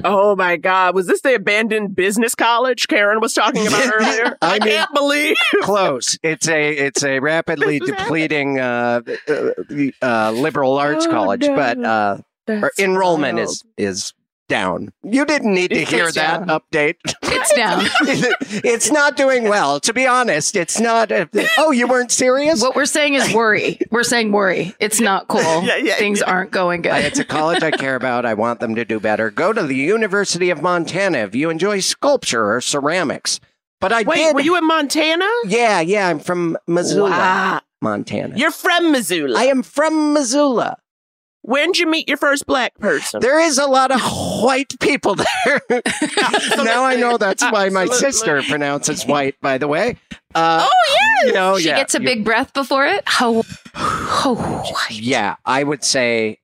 Oh my God. Was this the abandoned business college Karen was talking about earlier? I I, mean- can't believe. Close. It's a it's a rapidly depleting uh, uh, uh, liberal arts Oh, college, no. but uh, or enrollment wild. is is down. You didn't need to It's hear that down. update. It's down. it's not doing well. To be honest, it's not. A, oh, you weren't serious? What we're saying is worry. We're saying worry. It's not cool. Yeah, yeah, Things yeah. aren't going good. It's a college I care about. I want them to do better. Go to the University of Montana if you enjoy sculpture or ceramics. But I Wait, did. were you in Montana? yeah, yeah. I'm from Missoula, Wow. Montana. You're from Missoula. I am from Missoula. When'd you meet your first black person? There is a lot of white people there. now I know that's why my Absolutely. sister pronounces white. By the way. Uh, oh yeah. you know, she yeah, gets a big breath before it. How? How? Yeah, I would say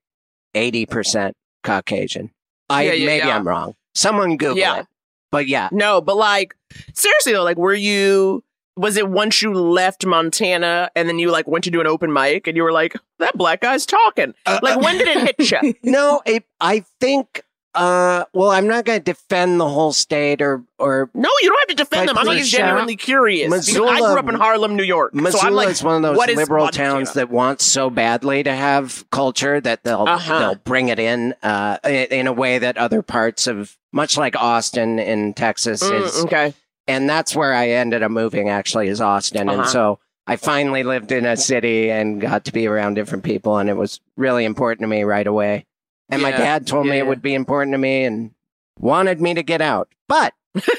eighty percent Caucasian. I Yeah, yeah, maybe yeah. I'm wrong. Someone Google Yeah. it. But yeah, No, but like seriously though, like were you was it once you left Montana and then you like went to do an open mic and you were like, that black guy's talking? Uh, Like when did it hit you? no, it, I think. Uh, well, I'm not going to defend the whole state or or No, you don't have to defend them. I'm just genuinely curious. because I grew up in Harlem, New York. so Missoula I'm like, is one of those liberal Montana? towns that wants so badly to have culture that they'll Uh-huh. they'll bring it in uh, in in a way that other parts of much like Austin in Texas Mm, is, okay. And that's where I ended up moving. Actually, is Austin, and Uh-huh. so I finally lived in a city and got to be around different people, and it was really important to me right away. And my dad told me it would be important to me and wanted me to get out. But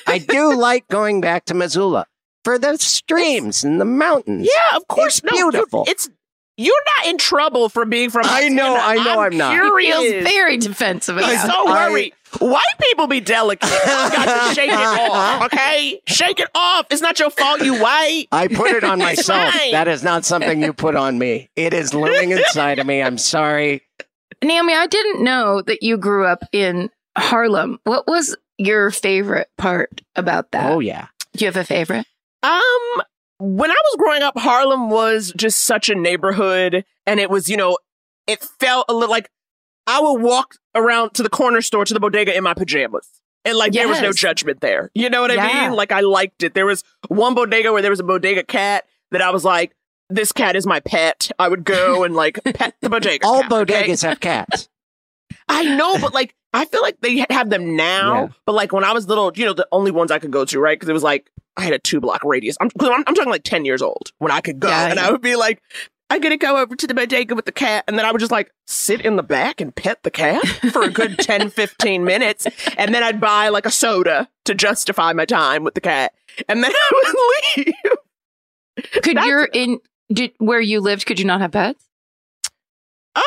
I do like going back to Missoula for the streams and the mountains. Yeah, of course. It's no, dude, beautiful. it's you're not in trouble for being from. I know, I know I'm not. He Curious. feels very defensive He's about so it. I- worried. White people be delicate. You got to shake it off, okay? Shake it off. It's not your fault. You white. I put it on myself. fine. That is not something you put on me. It is living inside of me. I'm sorry. Naomi, I didn't know that you grew up in Harlem. What was your favorite part about that? Oh yeah. Do you have a favorite? Um, when I was growing up, Harlem was just such a neighborhood, and it was, you know, it felt a little like I would walk around to the corner store to the bodega in my pajamas. And like there was no judgment there. You know what I Yeah. mean? Like I liked it. There was one bodega where there was a bodega cat that I was like, this cat is my pet. I would go and like pet the bodega. All cat, okay? bodegas have cats. I know, but like I feel like they have them now. Yeah. But like when I was little, you know, the only ones I could go to, right? Because it was like I had a two block radius. I'm, I'm I'm talking like ten years old when I could go, Yeah, and. I would be like, I'm gonna go over to the bodega with the cat, and then I would just like sit in the back and pet the cat for a good 10, 15 minutes, and then I'd buy like a soda to justify my time with the cat, and then I would leave. Could That's- you're in did where you lived? Could you not have pets,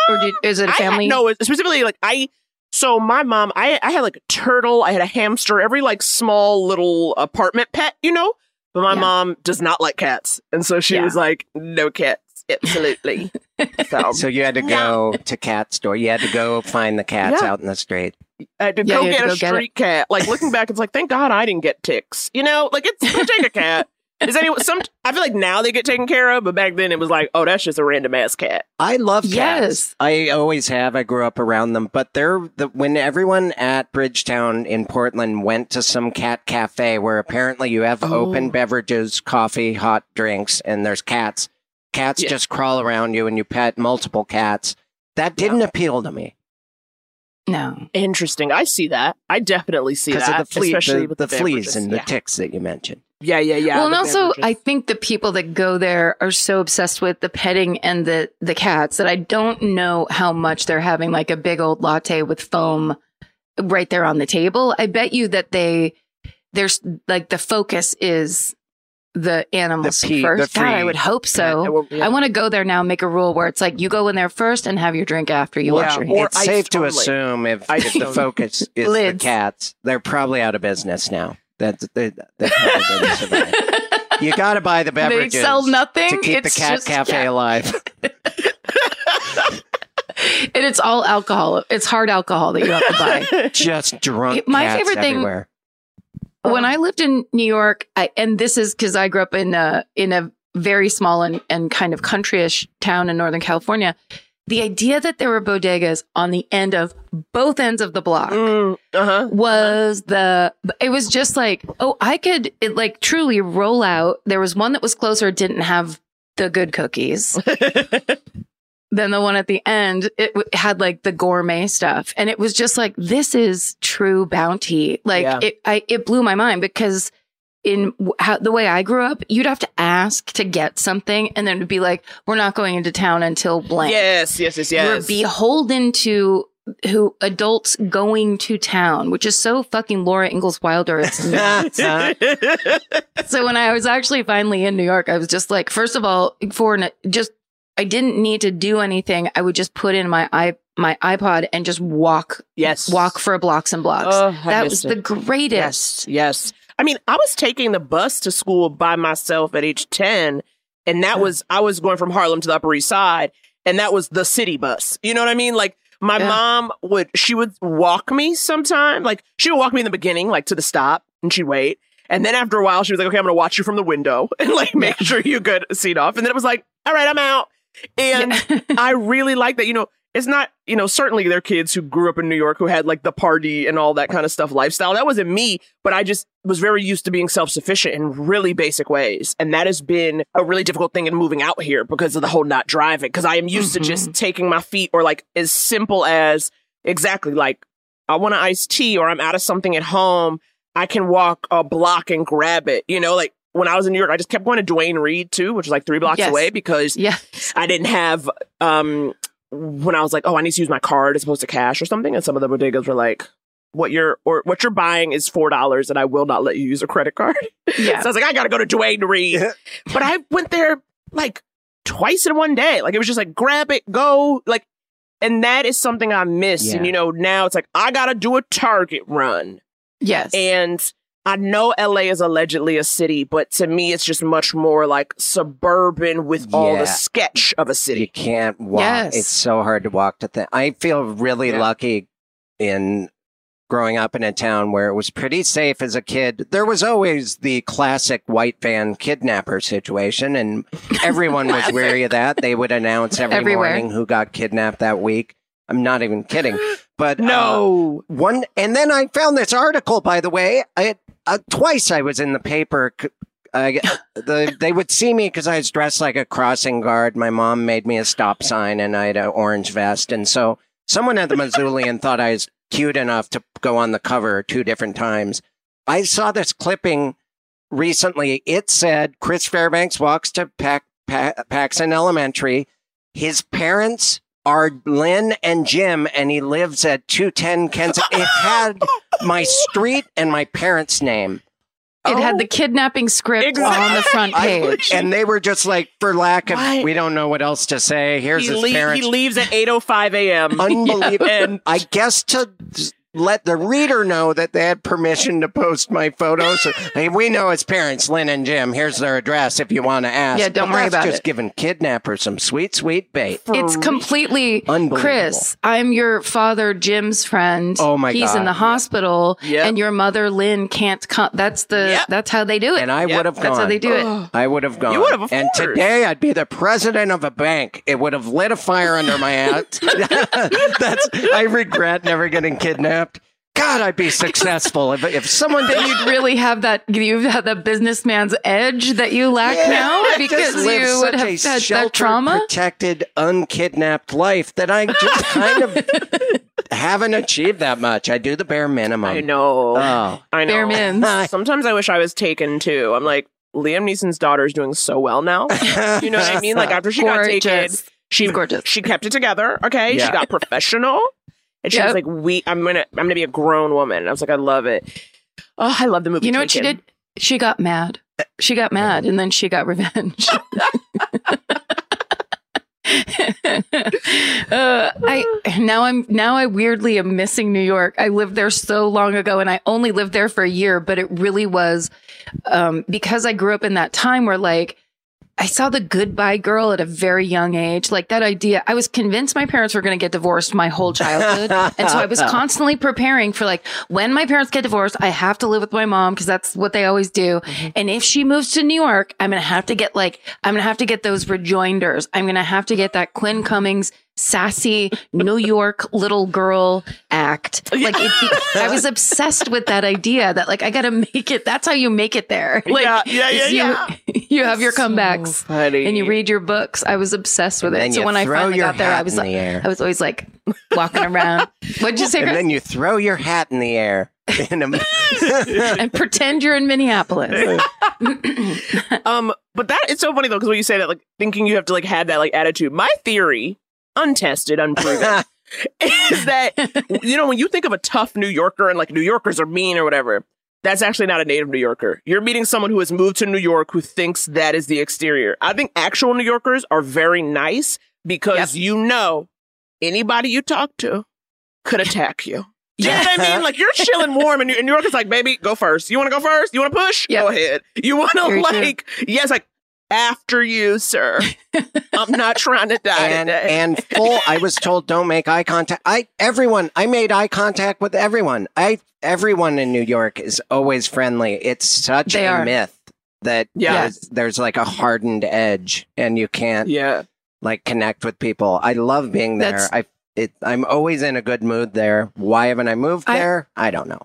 or did, um, is it a I had- family? no, specifically like I. So my mom, I I had like a turtle, I had a hamster, every like small little apartment pet, you know. But my Yeah. mom does not like cats, and so she Yeah. was like, "No cats, absolutely." so So you had to go to cat store. You had to go find the cats Yeah. out in the street. I had to Yeah, go had get to a go get street cat. Like looking back, it's like, thank God I didn't get ticks. You know, like it's go take a cat. Is anyone some? I feel like now they get taken care of, but back then it was like, oh, that's just a random ass cat. I love cats. Yes. I always have. I grew up around them, but they're the when everyone at Bridgetown in Portland went to some cat cafe where apparently you have Oh. open beverages, coffee, hot drinks, and there's cats. Cats Yeah. just crawl around you and you pet multiple cats. That didn't appeal to me no. Interesting. I see that. I definitely see because that, of the, flea, especially the, with the, the, fleas beverages. and the yeah. ticks that you mentioned. yeah, yeah, yeah. well, and also, beverages. I think the people that go there are so obsessed with the petting and the the cats that I don't know how much they're having like a big old latte with foam right there on the table. I bet you that they there's like the focus is the animals The pea- first. the God, I would hope I so. will- yeah. I want to go there now and make a rule where it's like you go in there first and have your drink after you Yeah, wash your or hands. it's ice safe to assume if, if the focus is the cats, they're probably out of business now. That they, they probably didn't survive. You got to buy the they beverages sell nothing. to keep it's the cat just cafe cat. alive. and it's all alcohol. It's hard alcohol that you have to buy. Just drunk My cats favorite thing- everywhere. When I lived in New York, I, and this is because I grew up in a in a very small and, and kind of countryish town in Northern California. The idea that there were bodegas on the end of both ends of the block Mm, uh-huh. was the it was just like oh I could it like truly roll out. There was one that was closer, didn't have the good cookies. then the one at the end it w- had like the gourmet stuff and it was just like this is true bounty like Yeah. it I, it blew my mind because in w- how, the way i grew up you'd have to ask to get something and then it'd be like we're not going into town until blank yes, yes, yes, you're yes. beholden to who adults going to town which is so fucking laura ingalls wilder it's nuts. so when I was actually finally in New York, I was just like, first of all, for an, just I didn't need to do anything. I would just put in my my iPod and just walk yes. walk for blocks and blocks. Oh, that was it. the greatest. Yes, yes. I mean, I was taking the bus to school by myself at age 10, and that was, I was going from Harlem to the Upper East Side, and that was the city bus. You know what I mean? Like, my Yeah. mom would, she would walk me sometime. Like, she would walk me in the beginning, like to the stop, and she'd wait. And then after a while, she was like, okay, I'm going to watch you from the window and like make sure you get a seat off. And then it was like, all right, I'm out. And I really like that. You know, it's not, you know, certainly there are kids who grew up in New York who had like the party and all that kind of stuff lifestyle. That wasn't me, but I just was very used to being self sufficient in really basic ways. And that has been a really difficult thing in moving out here because of the whole not driving. Because I am used Mhm. to just taking my feet or like as simple as exactly like I want an iced tea or I'm out of something at home. I can walk a block and grab it. You know, like when I was in New York, I just kept going to Duane Reade too, which is like three blocks Yes. away because yeah. I didn't have um when I was like, oh, I need to use my card as opposed to cash or something, and some of the bodegas were like, what you're or what you're buying is four dollars, and I will not let you use a credit card. Yeah. so I was like, I gotta go to Duane Reade, but I went there like twice in one day. Like it was just like grab it, go, like, and that is something I miss. Yeah. And you know, now it's like I gotta do a Target run. Yes. And I know LA is allegedly a city, but to me, it's just much more like suburban with all the sketch of a city. You can't walk. Yes. It's so hard to walk to things. I feel really Yeah. lucky in growing up in a town where it was pretty safe as a kid. There was always the classic white van kidnapper situation, and everyone was wary of that. They would announce every Everywhere. morning who got kidnapped that week. I'm not even kidding. But uh, No. one, and then I found this article. By the way, I uh, twice I was in the paper. the, they would see me because I was dressed like a crossing guard. My mom made me a stop sign, and I had an orange vest. And so someone at the Missoulian thought I was cute enough to go on the cover two different times. I saw this clipping recently. It said Chris Fairbanks walks to Pac- Pa- Paxson Elementary. His parents are Lynn and Jim, and he lives at 210 Kensington. It had my street and my parents' name. it had Oh. the kidnapping script Exactly. on the front I- page. and they were just like, for lack of, What? we don't know what else to say. Here's He, his lea- he leaves at 8.05 a.m. Unbelievable. And I guess to s- let the reader know that they had permission to post my photos. hey, we know his parents, Lynn and Jim. Here's their address if you want to ask. Yeah, don't But worry that's about just it. giving kidnappers some sweet, sweet bait. it's completely Unbelievable. Chris. I'm your father Jim's friend. Oh my He's in the hospital, Yep. and your mother Lynn can't come. That's the. Yep. That's how they do it. And I Yep, would have gone. that's how they do it. I would have gone. You would have, and today I'd be the president of a bank. It would have lit a fire under my hat. That's. I regret never getting kidnapped. God, I'd be successful if if someone Then you'd really have that. You have that businessman's edge that you lack now because just you would have a had that trauma. protected, unkidnapped life that I just kind of haven't achieved that much. I do the bare minimum. I know. Oh, I know. Bare mins. Sometimes I wish I was taken too. I'm like, Liam Neeson's daughter is doing so well now. You know what I mean? Like after she got taken, Gorgeous. she gorgeous. She kept it together. Okay, Yeah. she got professional, and she was like, "We, I'm gonna, I'm gonna be a grown woman." And I was like, "I love it." Oh, I love the movie. You know what she did? She got mad. She got mad, and then she got revenge. uh, I now I'm now I weirdly am missing New York. I lived there so long ago, and I only lived there for a year, but it really was um, because I grew up in that time where like. I saw the goodbye girl at a very young age. Like that idea, I was convinced my parents were going to get divorced my whole childhood. and so I was constantly preparing for like, when my parents get divorced, I have to live with my mom because that's what they always do. Mm-hmm. And if she moves to New York, I'm going to have to get like, I'm going to have to get those rejoinders. I'm going to have to get that Quinn Cummings sassy New York little girl act. Like be- I was obsessed with that idea that like, I got to make it. That's how you make it there. Like, Yeah, yeah, yeah, you, yeah. you have your comebacks funny. and you read your books. I was obsessed with And it. then So you when I throw finally your got there, I hat was in like, the air. I was always like walking around. What'd you say, and Chris? then you throw your hat in the air. In a, and pretend you're in Minneapolis. Um, but that it's so funny though because when you say that, like thinking you have to like have that like attitude. My theory, untested, unproven, is that you know when you think of a tough New Yorker and like New Yorkers are mean or whatever. That's actually not a native New Yorker. You're meeting someone who has moved to New York who thinks that is the exterior. I think actual New Yorkers are very nice because you know anybody you talk to could attack you. You know what I mean? Like you're chilling warm, and New New York is like, baby, go first. You want to go first? You want to push? Yep. Go ahead. You want to Very true. like, yes, like after you, sir. I'm not trying to die and today. and full. I was told don't make eye contact. I everyone. I made eye contact with everyone. I everyone in New York is always friendly. It's such They a are. myth that Yeah. there's, there's like a hardened edge, and you can't yeah, like connect with people. I love being there. That's- I it. I'm always in a good mood there. Why haven't I moved I- there? I don't know.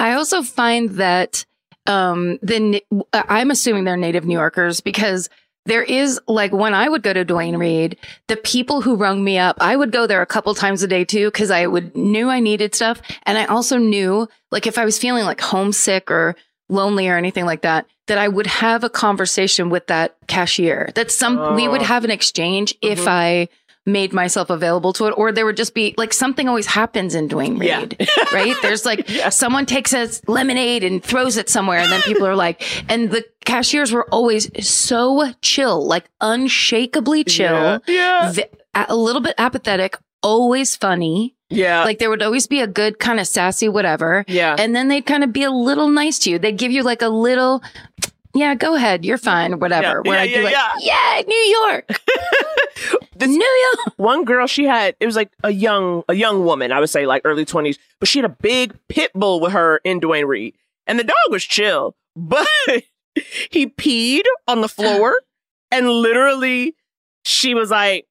I also find that um, the I'm assuming they're native New Yorkers because there is like when I would go to Duane Reade, the people who rung me up, I would go there a couple times a day too because I would knew I needed stuff, and I also knew like if I was feeling like homesick or lonely or anything like that, that I would have a conversation with that cashier. That some we would Oh. have an exchange if Mhm. I made myself available to it, or there would just be like something always happens in Duane Yeah. Reade, right? There's like someone takes a lemonade and throws it somewhere, and then people are like, and the cashiers were always so chill, like unshakably chill, Yeah. v- a little bit apathetic, always funny. Yeah. Like there would always be a good kind of sassy whatever. yeah. And then they'd kind of be a little nice to you. They'd give you like a little, yeah, go ahead, you're fine, whatever. Yeah, Where yeah, I'd be yeah, like, yeah. yeah, New York, This- New York. one girl she had it was like a young a young woman i would say like early 20s but she had a big pit bull with her in duane reade and the dog was chill but he peed on the floor and literally she was like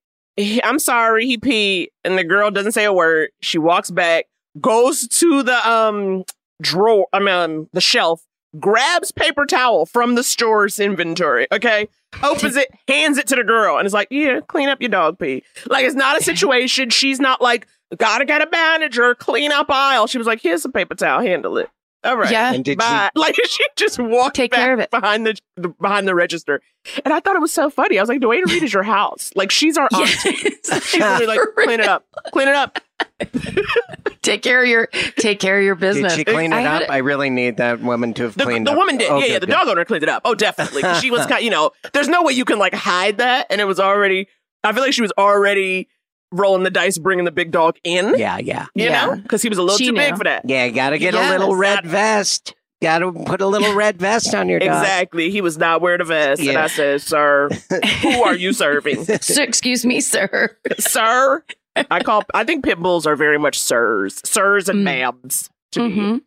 i'm sorry he peed and the girl doesn't say a word she walks back goes to the um drawer i mean um, the shelf grabs paper towel from the store's inventory okay opens it, hands it to the girl, and is like, "Yeah, clean up your dog pee." Like it's not a situation. She's not like, "Gotta get a manager, clean up aisle." She was like, "Here's some paper towel, handle it." All right, Yeah. And did bye. Like she just walked Take back care of it. behind the, the behind the register, and I thought it was so funny. I was like, "Duane Reade is your house. Like she's our auntie." Yes. She's literally like, "Clean it up, clean it up." take care of your take care of your business. Did business. she clean it had up? I really need that woman to have The, cleaned the up. woman did. Oh, yeah, yeah. The good. dog owner cleaned it up. Oh, definitely. 'Cause she was kind. You know, there's no way you can like hide that, and it was already. I feel like she was already rolling the dice, bringing the big dog in. Yeah, yeah. You Yeah. know, because he was a little She too big for that. Yeah, you got to get Yes. a little red That- vest. Got to put a little red vest on your dog. Exactly. He was not wearing a vest, and I said, "Sir, who are you serving, So, excuse me, sir. sir?" I call. I think pit bulls are very much sirs, sirs and Mm. ma'ams. To me. hmm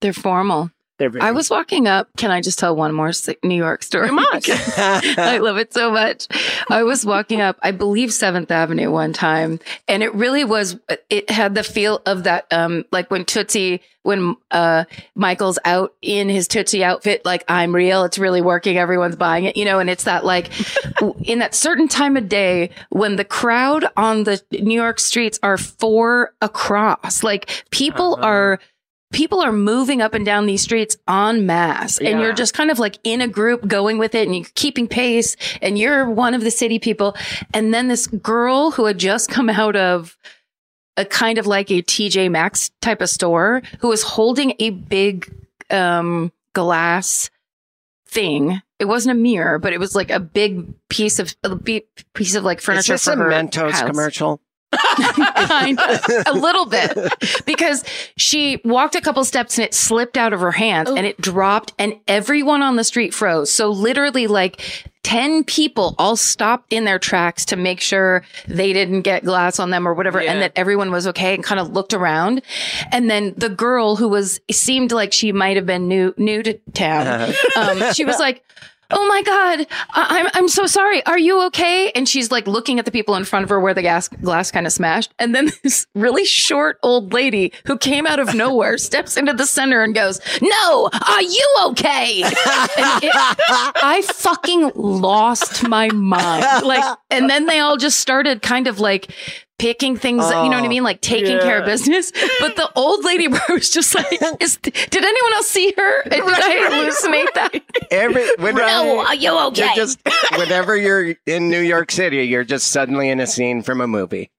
They're formal. They're very. I was walking up. Can I just tell one more New York story? You must. I love it so much. I was walking up, I believe Seventh Avenue one time, and it really was. It had the feel of that, um, like when Tootsie, when uh Michael's out in his Tootsie outfit, like I'm real. It's really working. Everyone's buying it, you know. And it's that like in that certain time of day when the crowd on the New York streets are four across, like people Uh-huh. are people are moving up and down these streets en masse and Yeah. you're just kind of like in a group going with it and you're keeping pace and you're one of the city people and then this girl who had just come out of a kind of like a TJ Maxx type of store who was holding a big um glass thing it wasn't a mirror but it was like a big piece of a big piece of like Is furniture this for a her Mentos house commercial? Kind of. A little bit. Because she walked a couple steps and it slipped out of her hands and it dropped and everyone on the street froze. So literally like 10 people all stopped in their tracks to make sure they didn't get glass on them or whatever Yeah. and that everyone was okay and kind of looked around. And then the girl who was seemed like she might have been new new to town um, she was like Oh my God. I- I'm, I'm so sorry. Are you okay? And she's like looking at the people in front of her where the gas glass kind of smashed. And then this really short old lady who came out of nowhere steps into the center and goes, no, are you okay? It- I fucking lost my mind. Like, and then they all just started kind of like, Picking things, you know what I Oh. mean, like taking care of business. But the old lady was just like, is, "Did anyone else see her? Did I hallucinate that?" Every when No, are you okay? You're just whenever you're in New York City, you're just suddenly in a scene from a movie.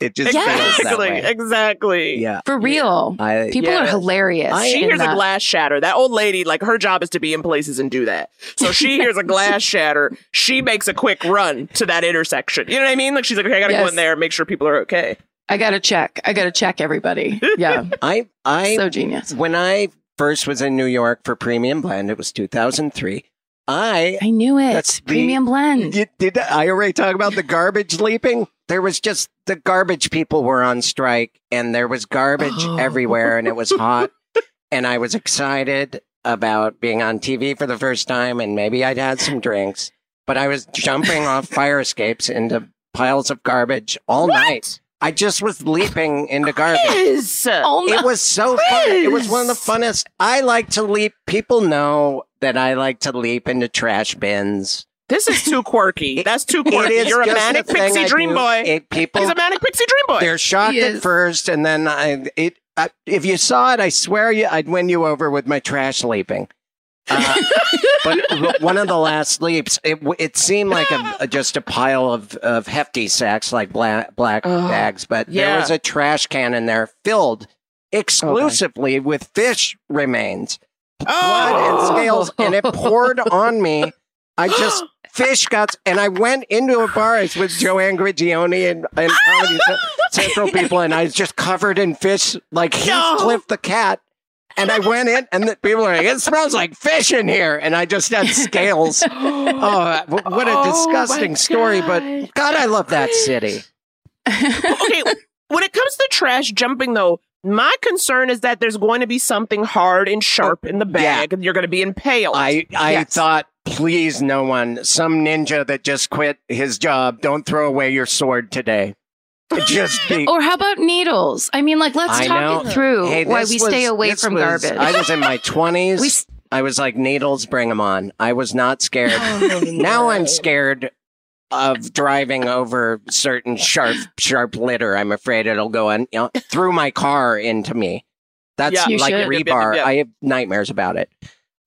It just feels that exactly. way. Exactly. Yeah, For real. I, People Yeah. are hilarious. I- She in hears a glass shatter. That old lady, like her job is to be in places and do that. So she hears a glass shatter. She makes a quick run to that intersection. You know what I mean? Like she's like, okay, I gotta go in there and make sure people are okay. I gotta check. I gotta check everybody. Yeah. I, I, so genius. when I first was in New York for Premium Blend, it was 2003. I I knew it. That's the- Premium blend. You- did I already talk about the garbage leaping? There was just the garbage people were on strike, and there was garbage Oh. everywhere, and it was hot. and I was excited about being on TV for the first time, and maybe I'd had some drinks, but I was jumping off fire escapes into piles of garbage all night. I just was leaping into garbage. Yes. Oh no. It was so fun. It was one of the funnest. I like to leap. People know that I like to leap into trash bins. This is too quirky. That's too quirky. It is You're a manic pixie dream do. boy. It, people, He's a manic pixie dream boy. they're shocked He at is. first, and then I, it. I, if you saw it, I swear you, I'd win you over with my trash leaping. Uh, but, but one of the last leaps, it, it seemed like a, a- just a pile of, of hefty sacks, like black, black Oh, bags. But there was a trash can in there filled exclusively with fish remains, blood and Oh. scales, and it poured on me. I just fish guts, and I went into a bar. I was with Joanne Grigioni and, and ah! Comedy Central people, and I was just covered in fish, like Heathcliff the cat. And I went in, and the people were like, "It smells like fish in here," and I just had scales. oh, what a Oh, disgusting my story! But God, I love that city. okay, when it comes to trash jumping, though, my concern is that there's going to be something hard and sharp oh, in the bag, and you're going to be impaled. I I Yes. thought, please, no one, some ninja that just quit his job, don't throw away your sword today. Just be. Or how about needles? I mean, like, let's I talk know. it through Hey, why this we stay away from was- garbage. I was in my twenties. We s- I was like, needles, bring them on. I was not scared. Oh, now I'm scared of driving over certain sharp, sharp litter. I'm afraid it'll go in, you know, through my car into me. That's Yeah. Like should. rebar. Yeah. I have nightmares about it.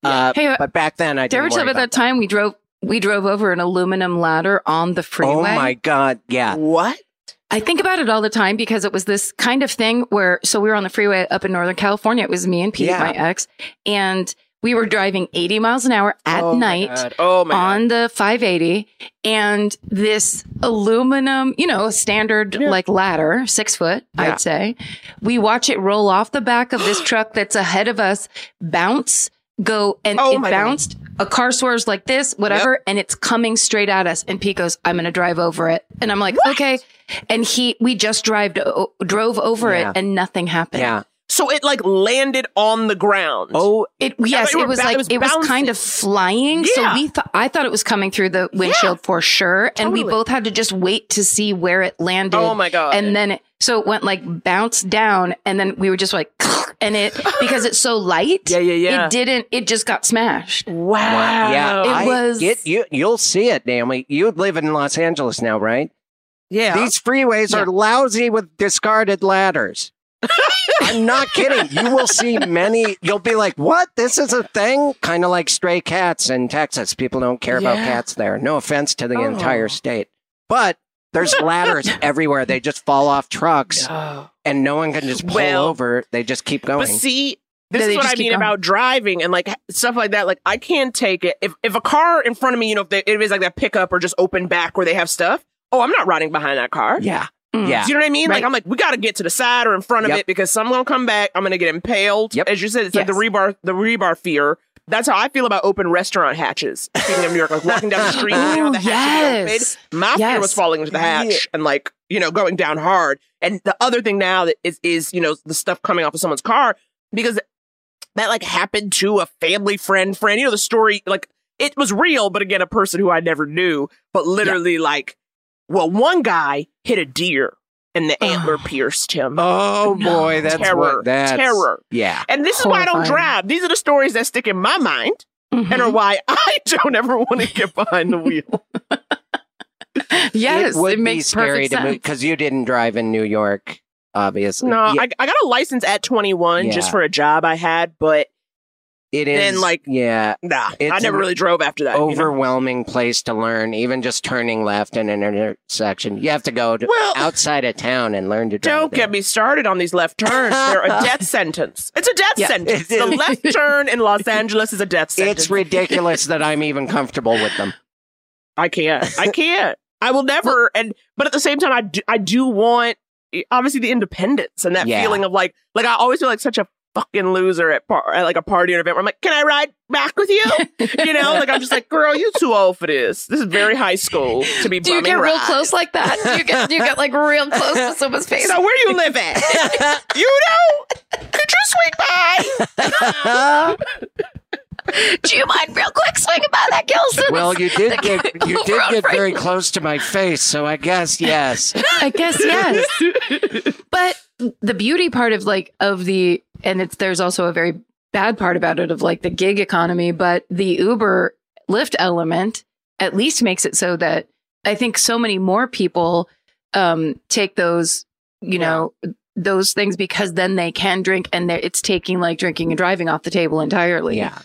Uh, Hey, uh, but back then I Did I ever didn't tell worry about about that time we drove we drove over an aluminum ladder on the freeway? Oh my god! Yeah, what? I think about it all the time because it was this kind of thing where so we were on the freeway up in Northern California. It was me and Pete, Yeah. my ex, and we were driving 80 miles an hour at Oh my night God. Oh my God. on the 580 and this aluminum, you know, standard Yeah. like ladder, six foot, Yeah. I'd say. We watch it roll off the back of this truck that's ahead of us, bounce, go, and Oh it my God. bounced. A car swerves like this, whatever, and it's coming straight at us. And Pete goes, "I'm going to drive over it," and I'm like, "Okay." And he, we just drive drove over Yeah. it, and nothing happened. yeah. So it like landed on the ground. Oh, It yes, it was ba- like it was it was kind of flying. So we thought I thought it was coming through the windshield for sure, and we both had to just wait to see where it landed. Oh my God. And then it, so it went like bounced down, and then we were just like, and it because it's so light. Yeah, yeah, yeah. It didn't. It just got smashed. wow. yeah. It I was- get you. You'll see it, Naomi. You live in Los Angeles now, right? Yeah. These freeways are lousy with discarded ladders. I'm not kidding. You will see many. You'll be like, "What? This is a thing?" Kind of like stray cats in Texas. People don't care about Yeah. cats there. No offense to the Oh. entire state, but there's ladders everywhere. They just fall off trucks, Oh. and no one can just pull Well, over. They just keep going. But see, this Yeah, is what I mean going. about driving and like stuff like that. Like I can't take it if if a car in front of me, you know, if, they, if it's like that pickup or just open back where they have stuff. Oh, I'm not riding behind that car. yeah, Mm. yeah. Do you know what I mean? Like I'm like, we got to get to the side or in front of Yep. it because someone's gonna come back. I'm gonna get impaled. Yep. As you said, it's like the rebar, the rebar fear. That's how I feel about open restaurant hatches. Speaking of New York, like walking down the street, you know, oh, the Ooh, hatch is yes. open. My fear was falling into the hatch and like you know going down hard. And the other thing now that is is you know the stuff coming off of someone's car because that like happened to a family friend friend. You know the story like it was real, but again, a person who I never knew, but literally like, well, one guy hit a deer and the antler pierced him. Oh boy, that's terror, what that's terror. Yeah. And this is why I don't drive. These are the stories that stick in my mind Mhm. and are why I don't ever want to get behind the wheel. yes, it would it makes be scary perfect to move sense. because you didn't drive in New York, obviously. No, Yeah, I, I got a license at 21 just for a job I had, but it is then, like, yeah, nah, I never really drove after that. you know? overwhelming place to learn. Even just turning left in an intersection, you have to go to Well, outside of town and learn to drive. Don't there. get me started on these left turns. They're a death sentence. It's a death Yeah. sentence. The left turn in Los Angeles is a death sentence. It's ridiculous that I'm even comfortable with them. I can't. I can't. I will never. And but at the same time, I do, I do want obviously the independence and that Yeah. feeling of like like I always feel like such a fucking loser at, par- at like a party or an event where I'm like, can I ride back with you? you know, like I'm just like, girl, you too old for this. This is very high school to be. Do you bumming get real rides. close like that? Do you get do you get like real close to someone's face? So where you live at? you know, could you swing by? Do you mind real quick swinging by that Gilson? well, you did get you did get very close to my face, so I guess yes. I guess yes. but the beauty part of like of the and it's there's also a very bad part about it of like the gig economy, but the Uber Lyft element at least makes it so that I think so many more people um take those, you know, those things because then they can drink and it's taking like drinking and driving off the table entirely. Yeah.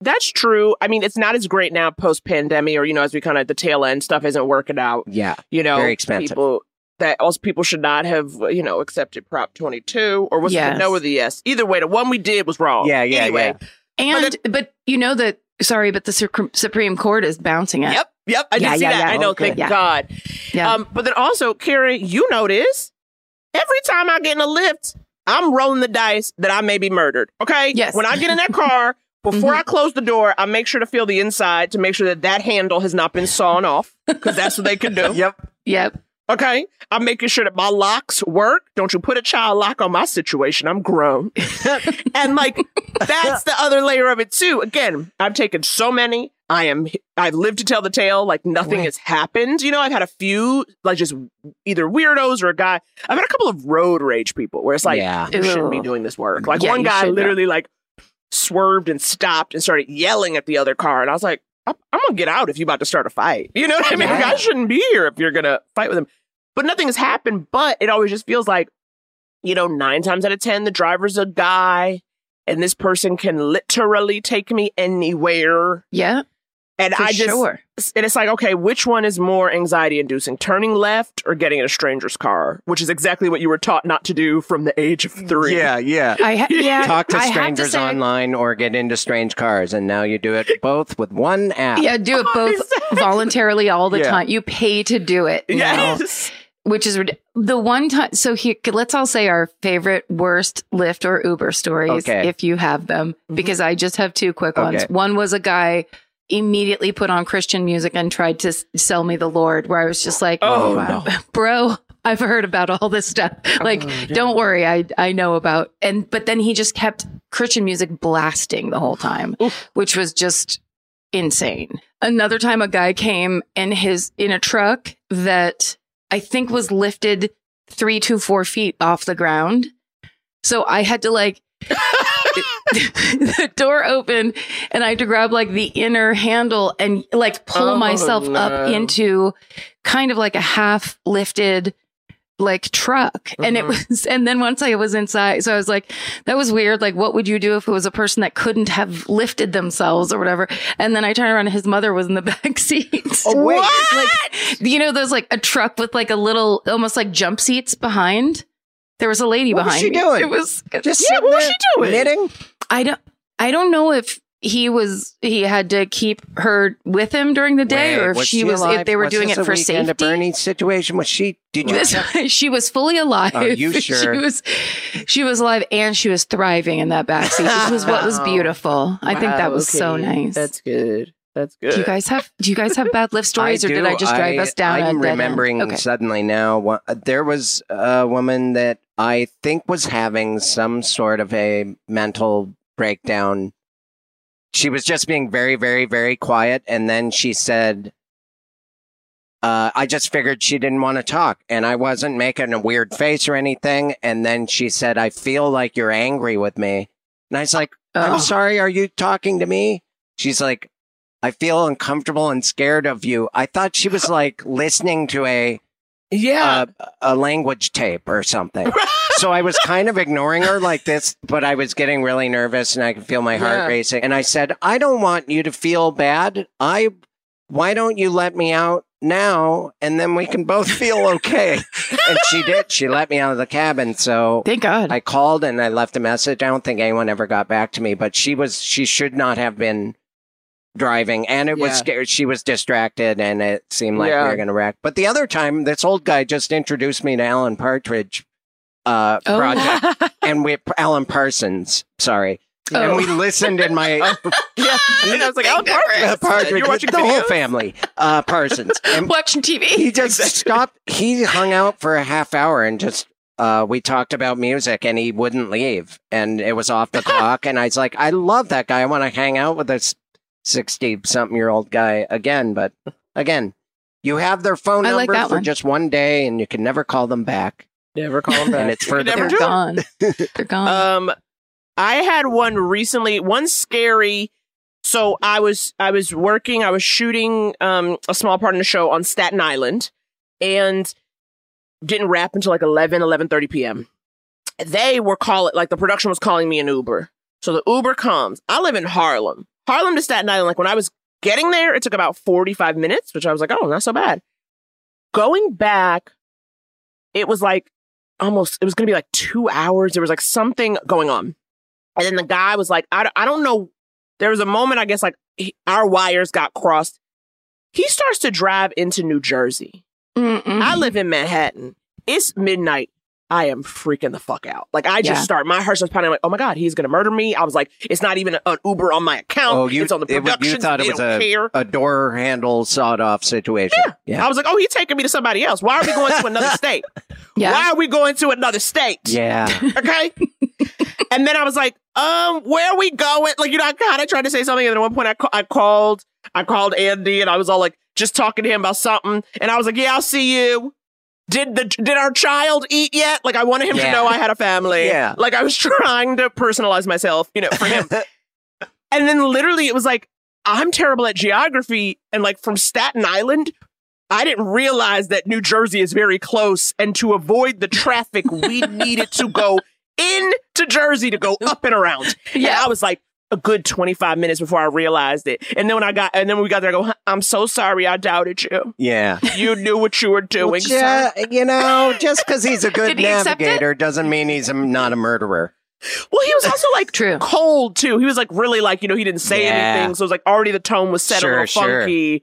that's true. I mean, it's not as great now post pandemic, or you know, as we kind of at the tail end stuff isn't working out. Yeah. You know, Very expensive. People that also people should not have you know accepted Prop twenty two or was it the no or the yes? Either way, the one we did was wrong. Yeah, yeah, anyway, And but, you know that sorry, but the Suc- Supreme Court is bouncing it. Yep, yep. I did see yeah, that. yeah. I know. Okay. Thank Yeah. God. Yeah. Um, but then also, Karen, you know this. Every time I get in a Lyft, I'm rolling the dice that I may be murdered. Okay. Yes. When I get in that car, before Mhm. I close the door, I make sure to feel the inside to make sure that that handle has not been sawn off because that's what they can do. Yep. yep. Okay. I'm making sure that my locks work. Don't you put a child lock on my situation. I'm grown. and like, that's the other layer of it too. Again, I've taken so many. I am, I've lived to tell the tale. Like nothing Right. has happened. You know, I've had a few, like just either weirdos or a guy. I've had a couple of road rage people where it's like, yeah. you shouldn't be doing this work. Like Yeah, one guy should not. literally like swerved and stopped and started yelling at the other car. And I was like, I'm, I'm gonna get out if you're about to start a fight. You know what I mean? Like, I shouldn't be here if you're gonna fight with him. But nothing has happened. But it always just feels like, you know, nine times out of ten, the driver's a guy, and this person can literally take me anywhere. Yeah. And For I just sure. and it's like, okay, which one is more anxiety inducing? Turning left or getting in a stranger's car? Which is exactly what you were taught not to do from the age of three. Yeah, yeah. I ha- yeah. Talk to I have strangers say- online or get into strange cars, and now you do it both with one app. Yeah, do it both Exactly. voluntarily all the Yeah. time. You pay to do it. now, Yes. which is the one time. So here, let's all say our favorite worst Lyft or Uber stories, Okay. if you have them, because mm-hmm. I just have two quick ones. One was a guy immediately put on Christian music and tried to sell me the Lord, where I was just like, Oh, wow. bro. I've heard about all this stuff. Oh, like, don't worry, I I know about. And but then he just kept Christian music blasting the whole time, which was just insane. Another time a guy came in his in a truck that I think was lifted 3 to 4 feet off the ground. So I had to like the door opened and I had to grab like the inner handle and like pull Oh, myself no. up into kind of like a half lifted like truck and it Mhm. was and then once I was inside so I was like that was weird like what would you do if it was a person that couldn't have lifted themselves or whatever and then I turned around and his mother was in the back seat Oh, wait. like you know those like a truck with like a little almost like jump seats behind there was a lady What was behind she me. doing? it was Just Yeah, sitting what was there she doing? Knitting? I don't I don't know if he was he had to keep her with him during the day Wait, or if was she was alive? if they were Was doing it for weekend at safety. Situation was she? Did you? This- she was fully alive. Are you sure? She was she was alive and she was thriving in that backseat, which was what was beautiful. I think that was so nice. That's good. That's good. do you guys have do you guys have bad Lyft stories or did. I just drive us down? a I'm remembering Okay. suddenly now. one- There was a woman that I think was having some sort of a mental breakdown. She was just being very, very, very quiet, and then she said, uh, "I just figured she didn't want to talk, and I wasn't making a weird face or anything." And then she said, "I feel like you're angry with me," and I was like, Oh. I'm sorry, are you talking to me? She's like, I feel uncomfortable and scared of you. I thought she was like listening to a yeah. a, a language tape or something. so I was kind of ignoring her like this, but I was getting really nervous and I could feel my heart Yeah. racing. And I said, I don't want you to feel bad. I why don't you let me out now and then we can both feel okay? and she did. She let me out of the cabin. So Thank God. I called and I left a message. I don't think anyone ever got back to me, but she was she should not have been driving and it was scared she was distracted and it seemed like we Yeah. were going to wreck. But the other time this old guy just introduced me to Alan Partridge uh Oh. project and we Alan Parsons, sorry. And Oh. we listened in my yeah. And I was like, Alan Partridge. uh, Partridge, You're watching the whole family, uh Parsons. And Watching TV. he just stopped. He hung out for a half hour and just uh, we talked about music and he wouldn't leave and it was off the clock. And I was like, I love that guy. I want to hang out with this sixty something year old guy again. But again, you have their phone I like number that for one. just one day and you can never call them back. Never call them back. And it's for could further- never They're gone. They're gone. Um, I had one recently. One scary. So I was I was working. I was shooting um a small part in the show on Staten Island, and didn't wrap until like 11, 11.30 p.m. They were calling like the production was calling me an Uber. So the Uber comes. I live in Harlem. Harlem to Staten Island, like when I was getting there, it took about 45 minutes, which I was like, oh, not so bad. Going back, it was like almost, it was going to be like two hours. There was like something going on. And then the guy was like, I, I don't know. There was a moment, I guess, like he- our wires got crossed. He starts to drive into New Jersey. Mm-mm. I live in Manhattan. It's midnight. I am freaking the fuck out. Like I just Yeah. start, my heart starts pounding. I'm like, oh my god, he's gonna murder me. I was like, it's not even an Uber on my account. Oh, you, it's on the it production. you thought it was a, care. a door handle sawed off situation. Yeah. I was like, oh, he's taking me to somebody else. Why are we going to another state? Yeah. Why are we going to another state? Yeah. Okay. and then I was like, um, where are we going? Like, you know, I kind of tried to say something, and at one point I, ca- I called, I called Andy, and I was all like, just talking to him about something, and I was like, yeah, I'll see you. Did the did our child eat yet? Like, I wanted him to know I had a family. Yeah. Like, I was trying to personalize myself, you know, for him. and then literally, it was like, I'm terrible at geography, and like from Staten Island. I didn't realize that New Jersey is very close, and to avoid the traffic, we needed to go into Jersey to go up and around. Yeah, Yeah. I was like a good 25 minutes before I realized it. And then when I got, and then when we got there, I go, I'm so sorry I doubted you. yeah. You knew what you were doing. sir." yeah, you know, just because he's a good he navigator doesn't mean he's a, not a murderer. Well, he was also like True. cold too. He was like really like, you know, he didn't say Yeah. anything. So it was like already the tone was set Sure, a little sure. funky.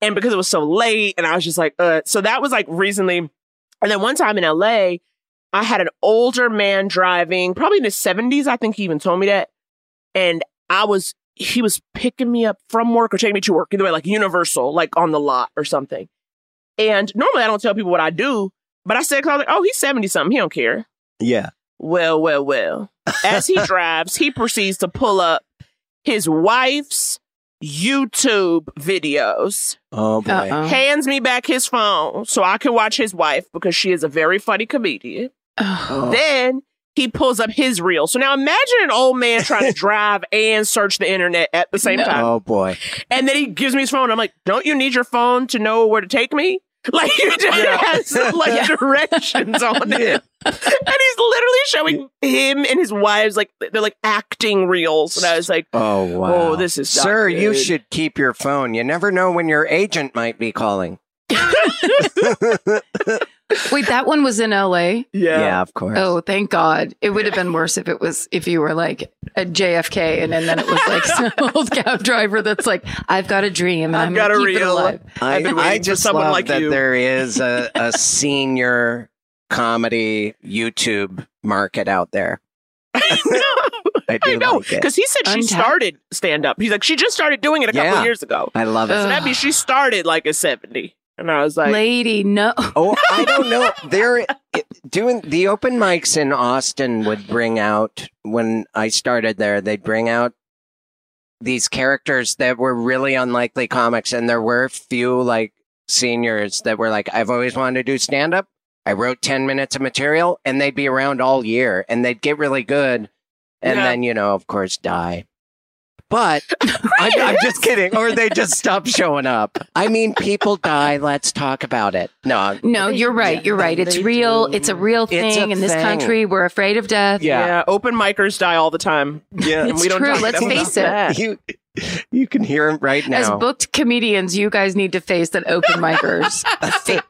And because it was so late, and I was just like, uh, so that was like recently. And then one time in LA, I had an older man driving, probably in his 70s. I think he even told me that. And I was, he was picking me up from work or taking me to work, either way, like Universal, like on the lot or something. And normally I don't tell people what I do, but I said, I was like, oh, he's 70 something. He don't care. Yeah. Well, well, well. As he drives, he proceeds to pull up his wife's YouTube videos, Oh boy. Uh-oh. hands me back his phone so I can watch his wife because she is a very funny comedian. Oh. Oh. Then he pulls up his reel. So now imagine an old man trying to drive and search the internet at the same No. time. Oh boy. And then he gives me his phone. I'm like, don't you need your phone to know where to take me? Like it has like directions on it. And he's literally showing him and his wives like they're like acting reels. And I was like, Oh, oh wow. Oh, this is not Sir, you should keep your phone. You never know when your agent might be calling. Wait, that one was in LA. Yeah, of course. Oh, thank God. It would have been worse if it was if you were like a JFK and, and then it was like some old cab driver that's like, I've got a dream and I've I'm got a gonna keep it reel. alive. I, I've been I waiting for just someone love like that you. there is a, a senior comedy YouTube market out there. I do I know like because he said she Untapped. started stand up. He's like, she just started doing it a couple Yeah. years ago. I love it. So that means she started like at 70. And I was like, Lady, no. Oh, I don't know. They're doing the open mics in Austin would bring out when I started there. They'd bring out these characters that were really unlikely comics, and there were few like seniors that were like, "I've always wanted to do stand up." I wrote ten minutes of material, and they'd be around all year, and they'd get really good, and Yeah. then you know, of course, die. But I'm, I'm just kidding. Or they just stop showing up. I mean, people die. Let's talk about it. No, No, you're right. You're right. It's real. do. It's a real thing a in this thing. country. We're afraid of death. yeah. open micers die all the time. yeah. It's we don't true. talk Let's face it. you you can hear him right now. As booked comedians, you guys need to face that open micers fa-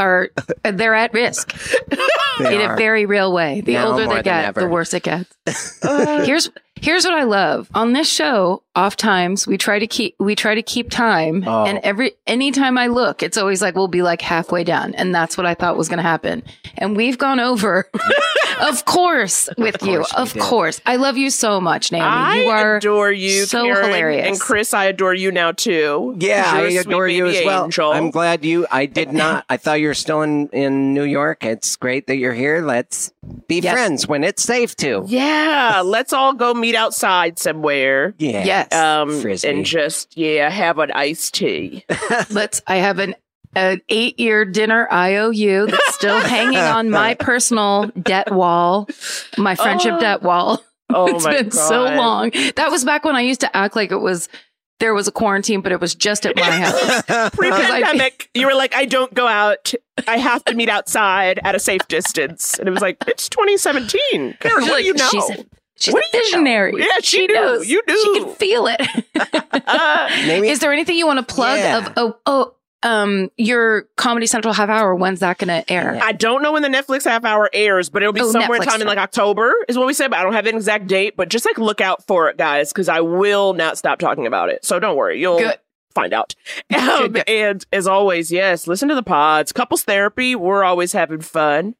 are they're at risk They in are. a very real way. The Now older they get, the worse it gets. here's here's what I love on this show. Oft times we try to keep we try to keep time, Oh. and every anytime I look, it's always like we'll be like halfway down. and that's what I thought was going to happen. And we've gone over, of course, with you. course we Of did. course, I love you so much, Naomi. I you are adore you, so Karen. hilarious. And Chris, I adore you now too. yeah, You're I a sweet adore you as well. angel. I'm glad you. I did not. I thought you were still in in New York. It's great that you're here. Let's be Yes. friends when it's safe to. Yeah, let's all go meet outside somewhere. Yeah. yes. Um, Frisbee. and just yeah, have an iced tea. Let's. I have an an eight year dinner IOU that's still hanging on my personal debt wall, my friendship Oh. debt wall. Oh it's my been so long. That was back when I used to act like it was there was a quarantine, but it was just at my house. Pre-pandemic, you were like, I don't go out. I have to meet outside at a safe distance, and it was like, it's 2017. Karen, what do Like, you know? she's a, She's What a do you know? visionary. Yeah, she do. knows. You do. She can feel it. Maybe uh, Is there anything you want to plug Yeah. of oh oh um your Comedy Central half hour? When's that going to air? I don't know when the Netflix half hour airs, but it'll be Oh, somewhere in Netflix time in like October, is what we said. But I don't have an exact date. But just like look out for it, guys, because I will not stop talking about it. So don't worry, you'll Good. find out. Um, and as always, yes, listen to the pods. Couples therapy, we're always having fun.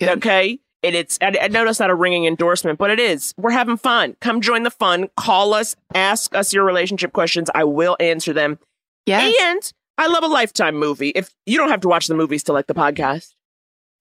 Good. Okay. And it's, I, I know that's not a ringing endorsement, but it is. We're having fun. Come join the fun. Call us. Ask us your relationship questions. I will answer them. Yes. And I love a lifetime movie. If you don't have to watch the movies to like the podcast.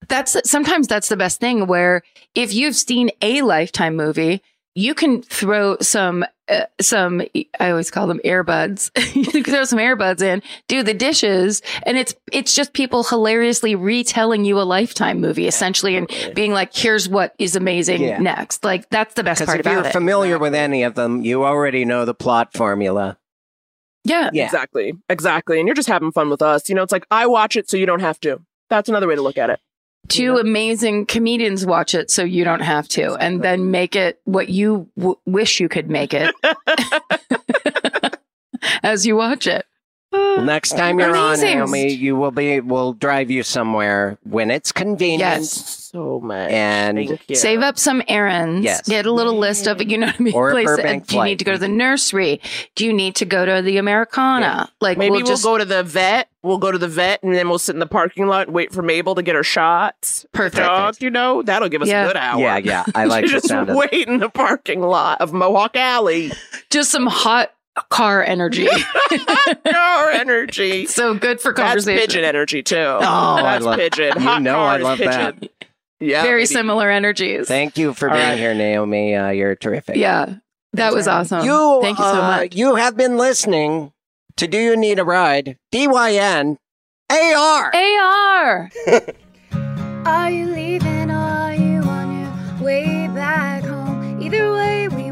that's sometimes that's the best thing where if you've seen a lifetime movie you can throw some uh, some i always call them earbuds you can throw some earbuds in do the dishes and it's it's just people hilariously retelling you a lifetime movie essentially and being like here's what is amazing Yeah. next like that's the best because part if you're about it familiar with any of them, you already know the plot formula. Yeah Yeah. Exactly. Exactly. And you're just having fun with us. You know, it's like I watch it so you don't have to. That's another way to look at it. two amazing comedians watch it so you don't have to and then make it what you w- wish you could make it as you watch it Well, next time you're on, Amazing. Naomi, you will be. We'll drive you somewhere when it's convenient. Yes. So much. And- Thank you. Save up some errands. Yes. Get a little list of, you know what I mean? Or a Places. Burbank Do you need to go to the nursery? Do you need to go to the Americana? Like, Maybe we'll, we'll, just go to the vet. We'll go to the vet and then we'll sit in the parking lot and wait for Mabel to get her shots. perfect. Dog, you know, that'll give us Yeah. a good hour. Yeah, yeah. I like the just sound of wait in the parking lot of Mohawk Alley. Just some hot car energy. Car energy. so good for conversation. That's pigeon energy too. Oh, I that's love- pigeon. You Hot know I cars, love that. pigeon. Yeah, Very baby. similar energies. Thank you for All being right. here, Naomi. Uh, you're terrific. yeah. That was awesome. You, Thank you so uh, much. You have been listening to Do You Need a Ride? DYN AR. AR. Are you leaving are you on your way back home? Either way, we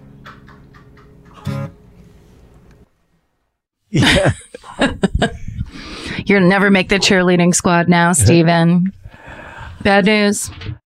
You'll never make the cheerleading squad now, Steven. Bad news.